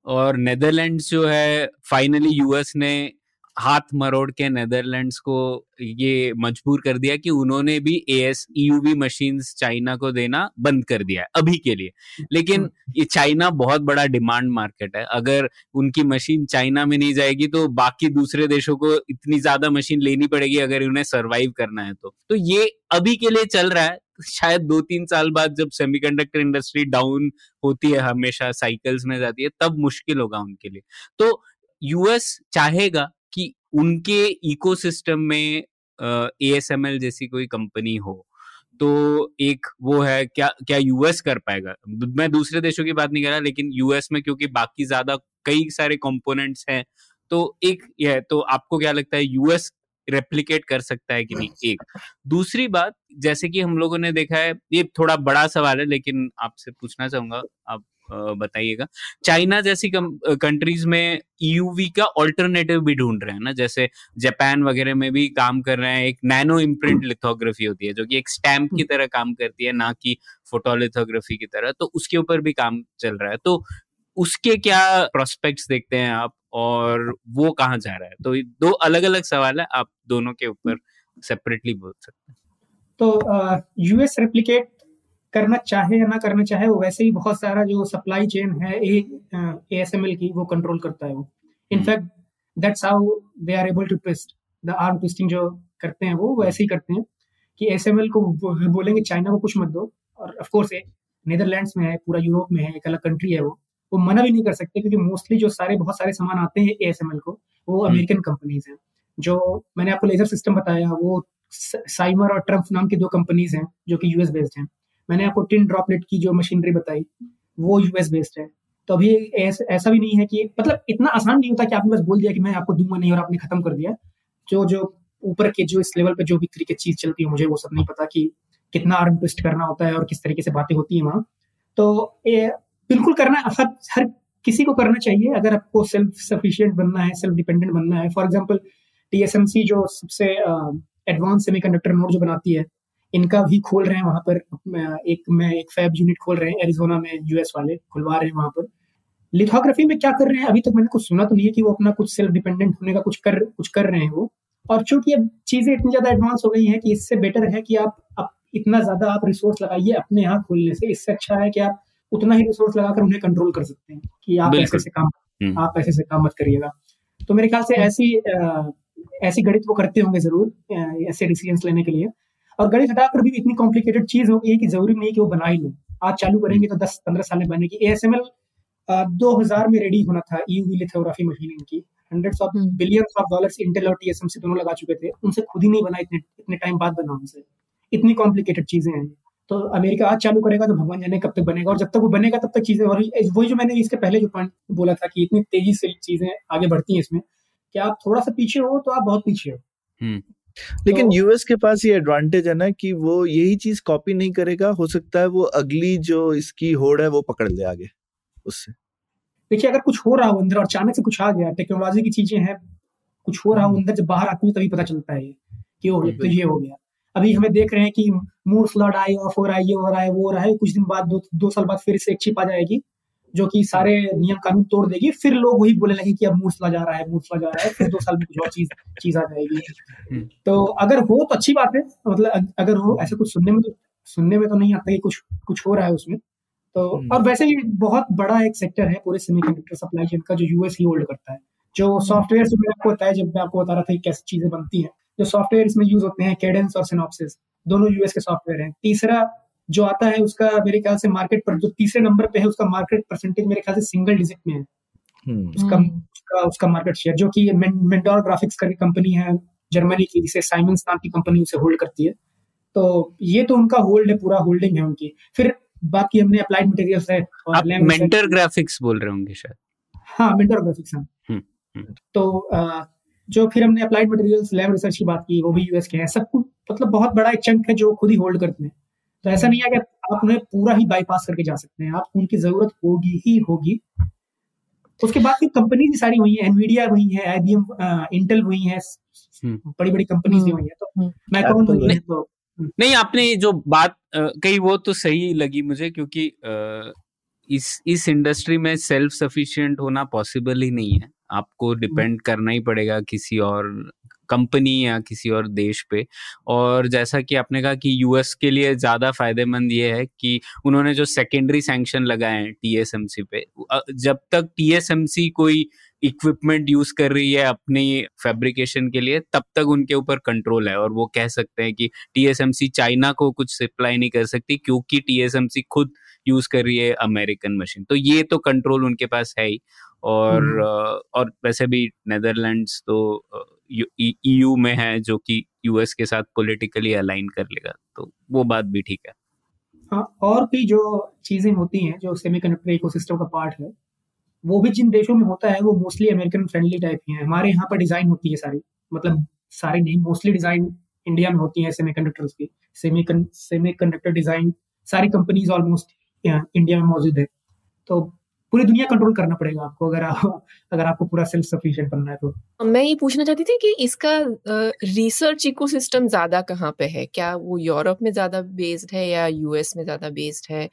और नेदरलैंड्स जो है, फाइनली यूएस ने हाथ मरोड़ के नेदरलैंड्स को ये मजबूर कर दिया कि उन्होंने भी A S EUV machine China को देना बंद कर दिया है अभी के लिए। लेकिन ये चाइना बहुत बड़ा डिमांड मार्केट है। अगर उनकी मशीन चाइना में नहीं जाएगी तो बाकी दूसरे देशों को इतनी ज़्यादा मशीन लेनी पड़ेगी अगर उन्हें सरवाइव करना है तो। तो ये अभी के लिए चल रहा है। शायद दो तीन साल बाद जब सेमीकंडक्टर इंडस्ट्री डाउन होती है हमेशा साइकिल्स में जाती है तब मुश्किल होगा उनके लिए। तो यूएस चाहेगा उनके इकोसिस्टम में एएसएमएल जैसी कोई कंपनी हो तो एक वो है क्या क्या यूएस कर पाएगा? मैं दूसरे देशों की बात नहीं कर रहा लेकिन यूएस में क्योंकि बाकी ज़्यादा कई सारे कंपोनेंट्स हैं तो एक ये है तो आपको क्या लगता है यूएस रेप्लिकेट कर सकता है कि नहीं? (laughs) एक। दूसरी बात जैसे कि हम लोगों ने देखा है ये थोड़ा बड़ा सवाल है लेकिन आपसे पूछना चाहूँगा आप बताइएगा। चाइना जैसी कंट्रीज़ में ईयूवी का ऑल्टरनेटिव भी ढूंढ रहे हैं ना जैसे जापान वगैरह में भी काम कर रहे हैं एक नैनो इम्प्रिंट लिथोग्राफी होती है जो कि एक स्टैम्प की तरह काम करती है ना कि फोटोलिथोग्राफी की तरह तो उसके ऊपर भी काम चल रहा है। तो उसके क्या प्रोस्पेक्ट्स देखते हैं आप और वो कहाँ जा रहा है? तो दो अलग अलग सवाल है आप दोनों के ऊपर सेपरेटली बोल सकते हैं। तो यूएस रेप्लिकेट करना चाहे या ना करना चाहे वो वैसे ही बहुत सारा जो सप्लाई चेन है ए एस एम एल की वो कंट्रोल करता है वो। In fact that's how they are able to twist the arm twisting जो करते हैं वो वैसे ही करते हैं कि एस एम एल को बोलेंगे चाइना को कुछ मत दो। और ऑफकोर्स नीदरलैंड्स में है पूरा यूरोप में है एक अलग कंट्री है वो। वो मना भी नहीं कर सकते क्योंकि मोस्टली जो सारे बहुत सारे सामान आते हैं ए एस एम एल को वो अमेरिकन हम्म। कंपनीज़ हैं। जो मैंने आपको लेजर सिस्टम बताया वो साइमर और ट्रंप नाम की दो कंपनीज़ हैं जो कि यूएस बेस्ड हैं। मैंने आपको टिन ड्रॉपलेट की जो मशीनरी बताई, वो यूएस बेस्ड है। तो अभी ऐसा भी नहीं है कि मतलब इतना आसान नहीं होता कि आपने बस बोल दिया कि मैं आपको दूँगा नहीं और आपने खत्म कर दिया। जो जो ऊपर के, जो इस लेवल पे जो भी तरीके चीज़ चलती है, मुझे वो सब नहीं पता कि कितना आर्म ट्विस्ट करना होता है और किस तरीके से बातें होती है वहाँ। तो ये बिल्कुल करना, हर हर किसी को करना चाहिए अगर आपको सेल्फ सफिशियंट बनना है सेल्फ डिपेंडेंट बनना है। फॉर एग्ज़ाम्पल टीएसएमसी जो सबसे एडवांस सेमीकंडक्टर नोड जो बनाती है इनका भी खोल रहे हैं वहाँ पर। एक में एक फैब यूनिट खोल रहे हैं एरिजोना में यूएस वाले खुलवा रहे हैं वहाँ पर। लिथोग्राफी में क्या कर रहे हैं? अभी तक मैंने कुछ सुना तो नहीं है कि वो अपना कुछ सेल्फ डिपेंडेंट होने का कुछ कर कुछ कर रहे हैं वो। और चूँकि अब चीज़ें इतनी ज़्यादा एडवांस हो गई हैं कि इससे बेटर है कि आप, आप इतना ज़्यादा आप रिसोर्स लगाइए अपने यहाँ खोलने से। इससे अच्छा है कि आप उतना ही रिसोर्स लगाकर उन्हें कंट्रोल कर सकते हैं कि आप ऐसे से काम हम्म। आप ऐसे से काम मत करिएगा। तो मेरे ख्याल से ऐसी ऐसी गणित वो करते होंगे ज़रूर ऐसे डिसीज़न लेने के लिए। और गणित हटाकर भी इतनी कॉम्प्लिकेटेड चीज़ हो गई है कि ज़रूरी नहीं कि वो बना ही लो आज चालू करेंगे तो दस पंद्रह साल में बनेगी। ए एस एम एल दो हज़ार में रेडी होना था ईयूवी लिथोग्राफी मशीन इनकी hundreds of billions of dollars Intel और टीएसएमसी दोनों लगा चुके थे। उनसे खुद ही नहीं बना इतने इतने टाइम बाद बना उनसे। इतनी कॉम्प्लिकेटेड चीज़ें हैं। तो अमेरिका आज चालू करेगा तो भगवान जाने कब तक बनेगा। और जब तक वो बनेगा तब तक चीज़ें और वही जो मैंने इसके पहले जो पॉइंट बोला था कि इतनी तेज़ी से चीज़ें आगे बढ़ती हैं इसमें कि आप थोड़ा सा पीछे हो तो आप बहुत पीछे हो। हम्म। लेकिन तो, यूएस के पास ये एडवांटेज है ना कि वो यही चीज़ कॉपी नहीं करेगा हो सकता है वो अगली जो इसकी होड़ है वो पकड़ ले आगे उससे। देखिए अगर कुछ हो रहा हो अंदर और अचानक से कुछ आ गया टेक्नोलॉजी की चीज़ें हैं कुछ हो रहा हो अंदर जब बाहर आती है तभी पता चलता है कि वो तो ये हो गया। अभी हमें देख रहे हैं कि मूर फ्लड आई ऑफ़ हो रहा है ये हो रहा है वो हो रहा है कुछ दिन बाद दो दो साल बाद फिर से एक चिप आ जाएगी। जो कि सारे नियम कानून तोड़ देगी फिर लोग वही बोलने लगे कि अब मूर्सला जा रहा है मूर्सला जा रहा है फिर दो साल में कुछ और चीज़ चीज़ आ जाएगी। हम्म। तो अगर हो तो अच्छी बात है मतलब अगर हो ऐसा कुछ सुनने में तो सुनने में तो नहीं आता कि कुछ कुछ हो रहा है उसमें। तो हम्म। और वैसे ही बहुत बड़ा एक सेक्टर है पूरे सेमीकंडक्टर सप्लाई चेन का जो यूएस ही होल्ड करता है। जो सॉफ्टवेयर से मैंने आपको बताया जब मैं आपको बता रहा था कैसी चीज़ें बनती हैं। जो सॉफ्टवेयर इसमें यूज़ होते हैं केडेंस और सिनॉप्सिस दोनों यूएस के सॉफ्टवेयर हैं। तीसरा जो आता है उसका मेरे ख्याल से मार्केट पर जो तीसरे नंबर पे है उसका मार्केट परसेंटेज मेरे ख्याल से सिंगल डिजिट में है। हम्म। उसका उसका उसका मार्केट शेयर जो कि मेंडोर ग्राफिक्स करके कंपनी है जर्मनी की जिसे साइमंस नाम की कंपनी उसे होल्ड करती है। तो ये तो उनका होल्ड है पूरा होल्डिंग है उनकी। फिर बाकी हमने अप्लाइड मटेरियल्स है और आप मेंटर ग्राफिक्स बोल रहे होंगे शायद। हाँ मेंटर ग्राफिक्स हाँ। हम्म, हम्म। तो जो फिर हमने अप्लाइड मटेरियल्स लैब रिसर्च की बात की वो भी यूएस के हैं। सब कुछ मतलब बहुत बड़ा एक चंक है जो खुद ही होल्ड करते हैं। तो ऐसा नहीं है कि आप उन्हें पूरा ही बाईपास करके जा सकते हैं आप उनकी ज़रूरत होगी ही होगी उसके बाद फिर कंपनी सारी वही है एनवीडिया वही है आईबीएम इंटेल वही है हम्म। बड़ी बड़ी कंपनीज़ वही है तो हम्म। मैं कहूँ तो हम्म। नहीं आपने जो बात कही वो तो सही लगी मुझे क्योंकि इस इस इंडस्ट्री में सेल्फ सफिशिएंट होना पॉसिबल ही नहीं है आपको डिपेंड करना ही पड़ेगा किसी और कंपनी या किसी और देश पे। और जैसा कि आपने कहा कि यूएस के लिए ज़्यादा फ़ायदेमंद ये है कि उन्होंने जो सेकेंडरी सैंक्शन लगाए हैं टीएसएमसी पे जब तक टीएसएमसी कोई इक्विपमेंट यूज़ कर रही है अपनी फैब्रिकेशन के लिए तब तक उनके ऊपर कंट्रोल है। और वो कह सकते हैं कि टीएसएमसी चाइना को कुछ सप्लाई नहीं कर सकती क्योंकि टीएसएमसी खुद यूज़ कर रही है अमेरिकन मशीन तो ये तो कंट्रोल उनके पास है ही। और हम्म। और वैसे भी नेदरलैंड्स तो ईयू में है जो कि यूएस के साथ पॉलिटिकली अलाइन कर लेगा तो वो बात भी ठीक है। हाँ और भी जो चीज़ें होती हैं, जो सेमीकंडक्टर इकोसिस्टम का पार्ट है, वो भी जिन देशों में होता है, वो मोस्टली अमेरिकन फ्रेंडली टाइप की है। हमारे यहाँ पर डिज़ाइन होती है सारी मतलब सारी नहीं मोस्टली डिज़ाइन इंडिया में होती है सेमीकंडक्टर्स की। सेमी सेमीकंडक्टर डिज़ाइन सारी कंपनीज़ ऑलमोस्ट इंडिया में मौजूद है। तो पूरी दुनिया कंट्रोल करना पड़ेगा आपको अगर आप अगर आपको पूरा सेल्फ सफिशिएंट बनना है तो। मैं ये पूछना चाहती थी कि इसका रिसर्च इकोसिस्टम ज़्यादा कहाँ पे है? क्या वो यूरोप में ज़्यादा बेस्ड है या यूएस में ज़्यादा बेस्ड है?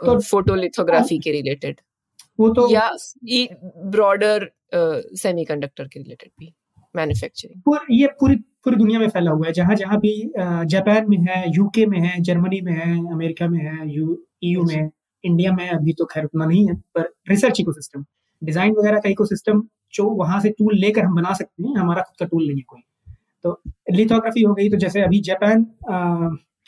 तो फोटोलिथोग्राफी के रिलेटेड वो तो या ब्रॉडर सेमीकंडक्टर के रिलेटेड भी मैन्युफैक्चरिंग ये पूरी पूरी दुनिया में फैला हुआ है। जहाँ जहाँ भी जापान में है यूके में है जर्मनी में है अमेरिका में है यू ईयू में इंडिया में अभी तो खैर उतना नहीं है, पर रिसर्च इकोसिस्टम डिज़ाइन वगैरह का इकोसिस्टम जो वहाँ से टूल लेकर हम बना सकते हैं, हमारा खुद का टूल नहीं है कोई। तो लिथोग्राफी हो गई तो जैसे अभी जापान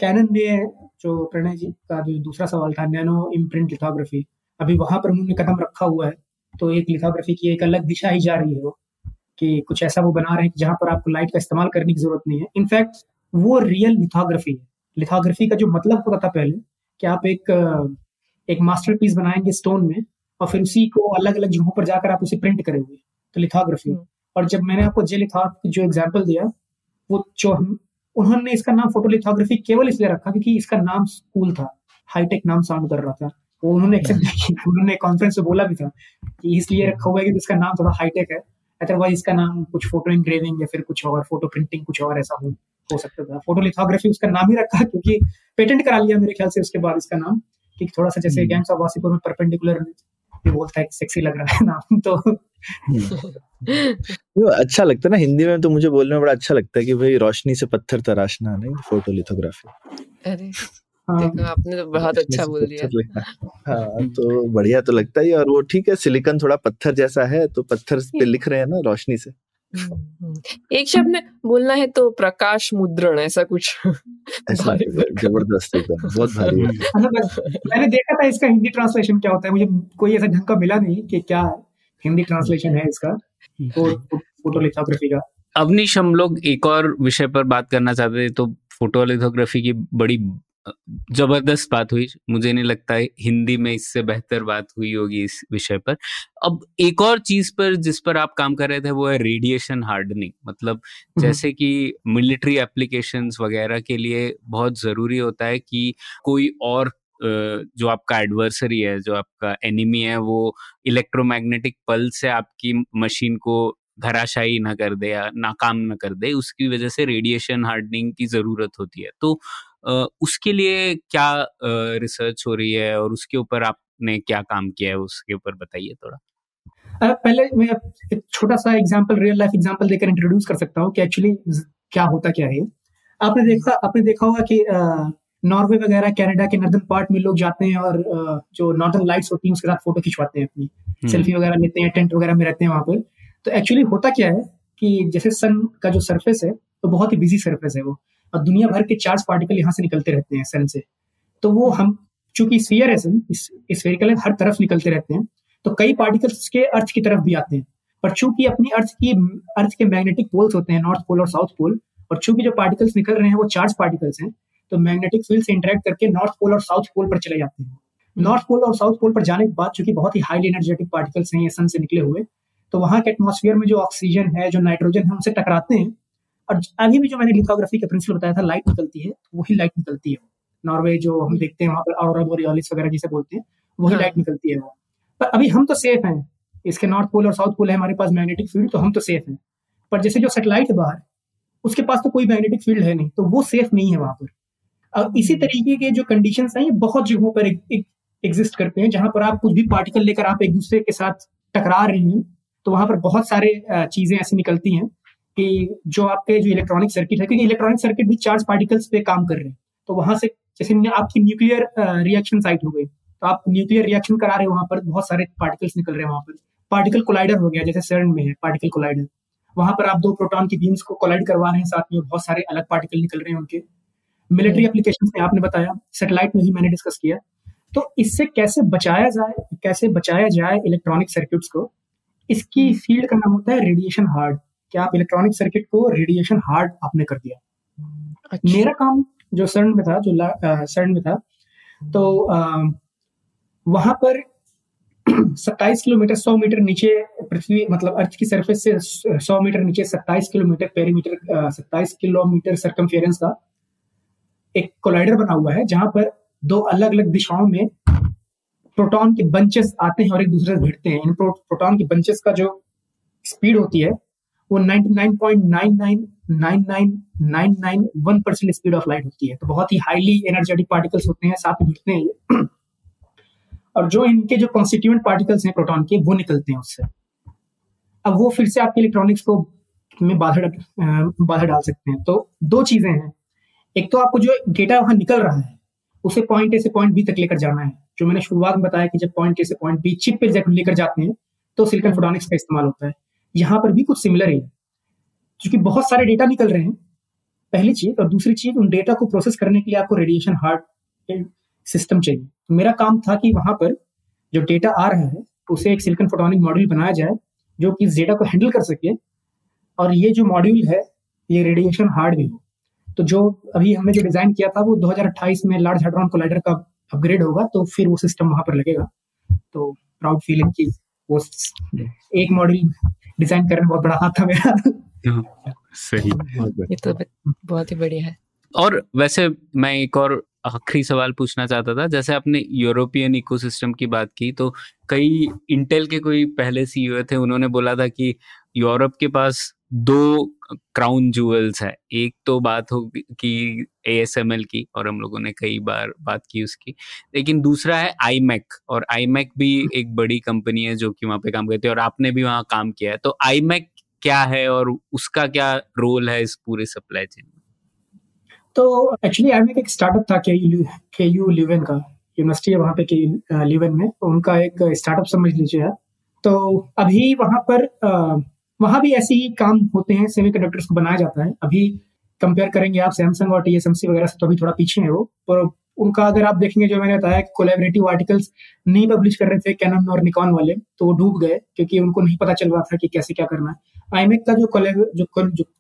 कैनन ने जो प्रणय जी का जो दूसरा सवाल था नैनो इम्प्रिंट लिथोग्राफी अभी वहाँ पर उन्होंने कदम रखा हुआ है तो एक लिथोग्राफी की एक अलग दिशा ही जा रही है वो, कि कुछ ऐसा वो बना रहे हैं जहाँ पर आपको लाइट का इस्तेमाल करने की ज़रूरत नहीं है। इनफैक्ट वो रियल लिथोग्राफी है। लिथोग्राफी का जो मतलब होता था पहले, कि आप एक एक मास्टरपीस बनाएँगे स्टोन में और फिर उसी को अलग अलग जगहों पर जाकर आप उसे प्रिंट करेंगे तो लिथोग्राफी हम्म। और जब मैंने आपको जे लिथा जो एग्ज़ाम्पल दिया वो जो उन्होंने इसका नाम फ़ोटो लिथोग्राफी केवल इसलिए रखा क्योंकि इसका नाम स्कूल था हाईटेक नाम साउंड कर रहा था। वो उन्होंने (laughs) एक्सेप्ट किया उन्होंने कॉन्फ्रेंस में बोला भी था कि इसलिए रखा हुआ है कि इसका नाम थोड़ा हाईटेक है अदरवाइज़ इसका नाम कुछ फ़ोटो इंग्रेविंग या फिर कुछ और फ़ोटो प्रिंटिंग कुछ और ऐसा हो हो सकता था। फ़ोटो लिथोग्राफी उसका नाम ही रखा क्योंकि पेटेंट करा लिया मेरे ख्याल से उसके बाद इसका नाम। कि थोड़ा सा जैसे गैंग्स ऑफ़ वासीपुर में परपेंडिकुलर भी बोलता है सेक्सी लग रहा है नाम तो अच्छा लगता है ना हिंदी में तो मुझे बोलने में बड़ा अच्छा लगता है कि भाई रोशनी से पत्थर तराशना नहीं फ़ोटो लिथोग्राफी अरे हाँ। देखो आपने तो बहुत अच्छा बोल दिया। हाँ तो बढ़िया तो लगता ही और वो ठीक है सिलिकन थोड़ा पत्थर जैसा है तो पत्थर पे लिख रहे हैं ना रोशनी से। हम्म, हम्म। एक शब्द में बोलना है तो प्रकाश मुद्रण ऐसा कुछ। ऐसा ज़बरदस्त एकदम बहुत भारी (laughs) मैंने देखा था इसका हिंदी ट्रांसलेशन क्या होता है मुझे कोई ऐसा ढंग का मिला नहीं कि क्या हिंदी ट्रांसलेशन है इसका फोटोलिथोग्राफी का। अवनीश हम लोग एक और विषय पर बात करना चाहते थे तो फोटोलिथोग्राफी की बड़ी ज़बरदस्त बात हुई। मुझे नहीं लगता है हिंदी में इससे बेहतर बात हुई होगी इस विषय पर। अब एक और चीज़ पर जिस पर आप काम कर रहे थे वो है रेडिएशन हार्डनिंग मतलब हम्म। जैसे कि मिलिट्री एप्लीकेशंस वगैरह के लिए बहुत ज़रूरी होता है कि कोई और जो आपका एडवर्सरी है जो आपका एनिमी है वो इलेक्ट्रोमैग्नेटिक पल से आपकी मशीन को धराशायी ना कर दे या नाकाम ना कर दे। उसकी वजह से रेडिएशन हार्डनिंग की ज़रूरत होती है। तो उसके लिए क्या रिसर्च हो रही है और उसके ऊपर आपने क्या काम किया है उसके ऊपर बताइए थोड़ा। पहले मैं एक छोटा सा एग्जांपल रियल लाइफ एग्जांपल देकर इंट्रोड्यूस कर सकता हूँ कि एक्चुअली क्या होता क्या है। आपने देखा आपने देखा होगा कि नॉर्वे वगैरह कनाडा के नॉर्दर्न पार्ट में लोग जाते हैं और जो नॉर्दर्न लाइट्स होती हैं उसके साथ फ़ोटो खिंचवाते हैं अपनी। Selfie hmm. वगैरह लेते हैं टेंट वगैरह में रहते हैं वहाँ पर। तो एक्चुअली होता क्या है कि जैसे सन का जो सरफेस है तो बहुत ही बिज़ी सरफेस है वो। और दुनिया भर के चार्ज पार्टिकल यहाँ से निकलते रहते हैं सन से। तो वो हम, चूँकि स्फीयर है सन स्फेरिकल हर तरफ़ निकलते रहते हैं तो कई पार्टिकल्स उसके अर्थ की तरफ़ भी आते हैं। पर चूँकि अपनी अर्थ की, अर्थ के मैग्नेटिक पोल्स होते हैं नॉर्थ पोल और साउथ पोल और चूँकि जो पार्टिकल्स निकल रहे हैं, वो चार्ज पार्टिकल्स हैं तो मैग्नेटिक फ़ील्ड से इंटरेक्ट करके नॉर्थ पोल और साउथ पोल पर चले जाते हैं। नॉर्थ पोल और साउथ पोल पर जाने के बाद चूँकि बहुत ही हाईली एनर्जेटिक पार्टिकल्स हैं, ये सन से निकले हुए तो वहाँ के एटमोसफियर में जो ऑक्सीजन है, जो नाइट्रोजन है उनसे टकराते हैं और आगे भी जो मैंने लिथोग्राफी का प्रिंसिपल बताया था लाइट निकलती है तो वही लाइट निकलती है। नॉर्वे जो हम देखते हैं वहाँ पर और बोरियोलिस वगैरह जिसे बोलते हैं वही हाँ. लाइट निकलती है वो पर अभी हम तो सेफ़ हैं। इसके नॉर्थ पोल और साउथ पोल है हमारे पास मैग्नेटिक फ़ील्ड तो हम तो सेफ़ हैं। पर जैसे जो सेटेलाइट है बाहर उसके पास तो कोई मैग्नेटिक फ़ील्ड है नहीं तो वो सेफ़ नहीं है वहाँ पर। अब इसी तरीके के जो कंडीशन हैं ये बहुत जगहों पर एग्जिस्ट करते हैं जहाँ पर आप कुछ भी पार्टिकल लेकर आप एक दूसरे के साथ टकरा रहे हैं तो वहाँ पर बहुत सारे चीज़ें ऐसी निकलती हैं। कि जो आपके जो इलेक्ट्रॉनिक सर्किट है, क्योंकि इलेक्ट्रॉनिक सर्किट भी चार्ज पार्टिकल्स पे काम कर रहे हैं। तो वहाँ से जैसे आपकी न्यूक्लियर रिएक्शन साइट हो गई तो आप न्यूक्लियर रिएक्शन करा रहे हो वहाँ पर, बहुत सारे पार्टिकल्स निकल रहे हैं वहाँ पर। पार्टिकल कोलाइडर हो गया, जैसे सर्न में है पार्टिकल कोलाइडर वहाँ पर आप दो प्रोटॉन की बीम्स को कोलाइड करवा रहे हैं, साथ में बहुत सारे अलग पार्टिकल निकल रहे हैं उनके। Military application. में आपने बताया सेटेलाइट में ही मैंने डिस्कस किया। तो इससे कैसे बचाया जाए, कैसे बचाया जाए इलेक्ट्रॉनिक सर्किट्स को? इसकी फ़ील्ड। का नाम होता है रेडिएशन हार्ड कि आप इलेक्ट्रॉनिक सर्किट को रेडिएशन हार्ड आपने कर दिया अच्छा। मेरा काम जो सर्न में था जो सर्न में था तो वहाँ पर (clears throat) 27 किलोमीटर सौ मीटर नीचे पृथ्वी मतलब अर्थ की सरफेस से सौ मीटर नीचे 27 किलोमीटर पेरीमीटर 27 किलोमीटर सरकमफेरेंस का एक कोलाइडर बना हुआ है जहाँ पर दो अलग अलग दिशाओं में प्रोटॉन के बंचेस आते हैं और एक दूसरे से भिड़ते हैं इन प्रो, प्रोटॉन के बंचेस का जो स्पीड होती है वो 99.99999991 परसेंट स्पीड ऑफ़ लाइट होती है। तो बहुत ही हाईली एनर्जेटिक पार्टिकल्स होते हैं, साथ में हैं और जो इनके जो कॉन्स्टिट्यूएंट पार्टिकल्स हैं प्रोटॉन के, वो निकलते हैं उससे। अब वो फिर से आपके इलेक्ट्रॉनिक्स को में बाधा बाधा डाल सकते हैं। तो दो चीज़ें हैं। एक तो आपको जो डेटा वहाँ निकल रहा है, उसे पॉइंट ए से पॉइंट बी तक लेकर जाना है। जो मैंने शुरुआत में बताया कि जब पॉइंट ए से पॉइंट बी चिप पे लेकर जाते हैं तो सिलिकन फोटोनिक्स का इस्तेमाल होता है। यहाँ पर भी कुछ सिमिलर ही है। क्योंकि बहुत सारे डेटा निकल रहे हैं। पहली चीज़ और दूसरी चीज़, उन डेटा को प्रोसेस करने के लिए आपको रेडिएशन हार्ड सिस्टम चाहिए। तो मेरा काम था कि वहाँ पर जो डेटा आ रहा है, उसे एक सिलिकन फोटोनिक मॉड्यूल बनाया जाए, जो कि इस डेटा को हैंडल कर सके और ये जो मॉड्यूल है, ये रेडिएशन हार्ड भी हो। तो जो अभी हमने जो डिज़ाइन किया था, वो 2028 में लार्ज हाइड्रॉन कोलाइडर का अपग्रेड होगा तो फिर वो सिस्टम वहाँ पर लगेगा। तो प्राउड फीलिंग की वो एक मॉड्यूल डिज़ाइन करने में बहुत बड़ा हाथ था मेरा। हाँ, सही। ये तो बहुत ही बढ़िया है। और वैसे मैं एक और आखिरी सवाल पूछना चाहता था जैसे आपने यूरोपियन इकोसिस्टम की बात की तो कई इंटेल के कोई पहले सीईओ थे उन्होंने बोला था कि यूरोप के पास दो क्राउन जुएल्स है। एक तो बात हो कि ए की, और हम लोगों ने कई बार बात की उसकी। लेकिन दूसरा है आई और आई भी एक बड़ी कंपनी है जो कि वहाँ पे काम करती है, और आपने भी वहाँ काम किया है। तो आई क्या है, और उसका क्या रोल है इस पूरे सप्लाई चेन में? तो एक्चुअली आई एक स्टार्टअप था के यू लिवन का। यूनिवर्सिटी है वहाँ पे के लिवन में। उनका एक स्टार्टअप समझ लीजिए तो अभी वहाँ पर वहाँ भी ऐसे ही काम होते हैं सेमी कंडक्टर्स को बनाया जाता है। अभी कंपेयर करेंगे आप सैमसंग और टीएसएमसी वगैरह से तो अभी थोड़ा पीछे है वो। पर उनका अगर आप देखेंगे, जो मैंने बताया कि कोलेबरेटिव आर्टिकल्स नहीं पब्लिश कर रहे थे कैनन और निकॉन वाले तो वो डूब गए, क्योंकि उनको नहीं पता चल रहा था कि कैसे क्या करना है। आईमेक का जो जो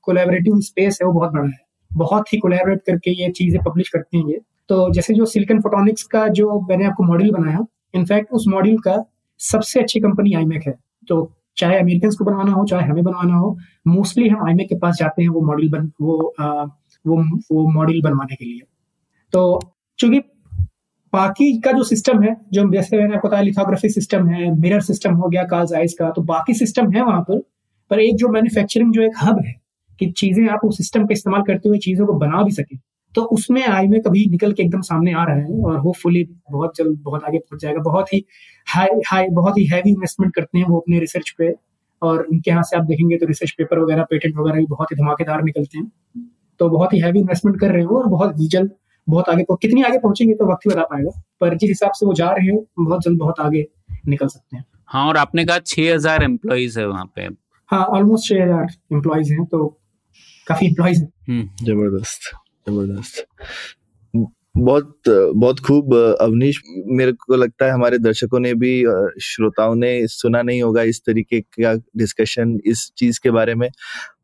कोलेबरेटिव स्पेस है, वो बहुत बड़ा है। बहुत ही कोलेबरेट करके ये चीज़ें पब्लिश करते हैं ये। तो जैसे जो सिलिकन फोटोनिक्स का जो मैंने आपको मॉड्यूल बनाया इनफैक्ट उस मॉड्यूल का सबसे अच्छी कंपनी आईमेक है। तो चाहे अमेरिकन को बनवाना हो चाहे हमें बनवाना हो मोस्टली हम आईमेक के पास जाते हैं वो मॉडल बन वो आ, वो वो मॉडल बनवाने के लिए। तो चूँकि बाकी का जो सिस्टम है जो जैसे मैंने आपको बताया लिथोग्राफी सिस्टम है मिरर सिस्टम हो गया कार्स आइस का तो बाकी सिस्टम है वहाँ पर पर एक जो मैन्युफैक्चरिंग जो एक हब है कि चीज़ें आप उस सिस्टम का इस्तेमाल करते हुए चीज़ों को बना भी सके। तो उसमें आई में कभी निकल के एकदम सामने आ रहा है और होपफुली बहुत जल्द बहुत आगे पहुँच जाएगा। बहुत ही हाई हाई बहुत ही हैवी इन्वेस्टमेंट करते हैं वो अपने रिसर्च पे और उनके यहाँ से आप देखेंगे तो रिसर्च पेपर वगैरह पेटेंट वगैरह भी बहुत ही धमाकेदार निकलते हैं। तो बहुत ही हैवी इन्वेस्टमेंट कर रहे हो और बहुत जल्द बहुत आगे कितनी आगे पहुँचेंगे तो वक्त ही बता पाएगा पर जिस हिसाब से वो जा रहे हैं बहुत जल्द बहुत आगे निकल सकते हैं। हाँ और आपने कहा छह हज़ार एम्प्लॉयज़ है वहाँ पे। हाँ ऑलमोस्ट छह हज़ार एम्प्लॉयज़ हैं तो काफ़ी एम्प्लॉयज़ हैं। हम्म। ज़बरदस्त। ज़बरदस्त। बहुत बहुत खूब, अवनीश, मेरे को लगता है हमारे दर्शकों ने भी श्रोताओं ने सुना नहीं होगा इस तरीके का डिस्कशन इस चीज़ के बारे में।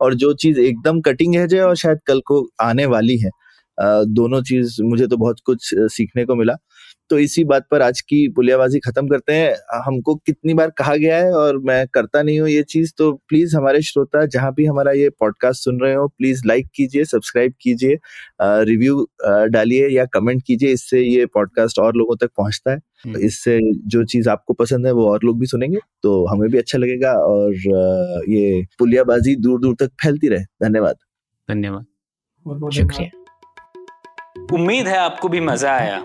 और जो चीज़ एकदम कटिंग है है और शायद कल को आने वाली है दोनों चीज़ मुझे तो बहुत कुछ सीखने को मिला। तो इसी बात पर आज की पुलियाबाजी खत्म करते हैं। हमको कितनी बार कहा गया है और मैं करता नहीं हूँ ये चीज़ तो प्लीज़ हमारे श्रोता जहाँ भी हमारा ये पॉडकास्ट सुन रहे हो प्लीज़ लाइक कीजिए सब्सक्राइब कीजिए रिव्यू डालिए या कमेंट कीजिए इससे ये पॉडकास्ट और लोगों तक पहुँचता है। तो इससे जो चीज़ आपको पसंद है वो और लोग भी सुनेंगे तो हमें भी अच्छा लगेगा और ये पुलियाबाजी दूर दूर तक फैलती रहे। धन्यवाद। धन्यवाद। शुक्रिया। उम्मीद है आपको भी मज़ा आया।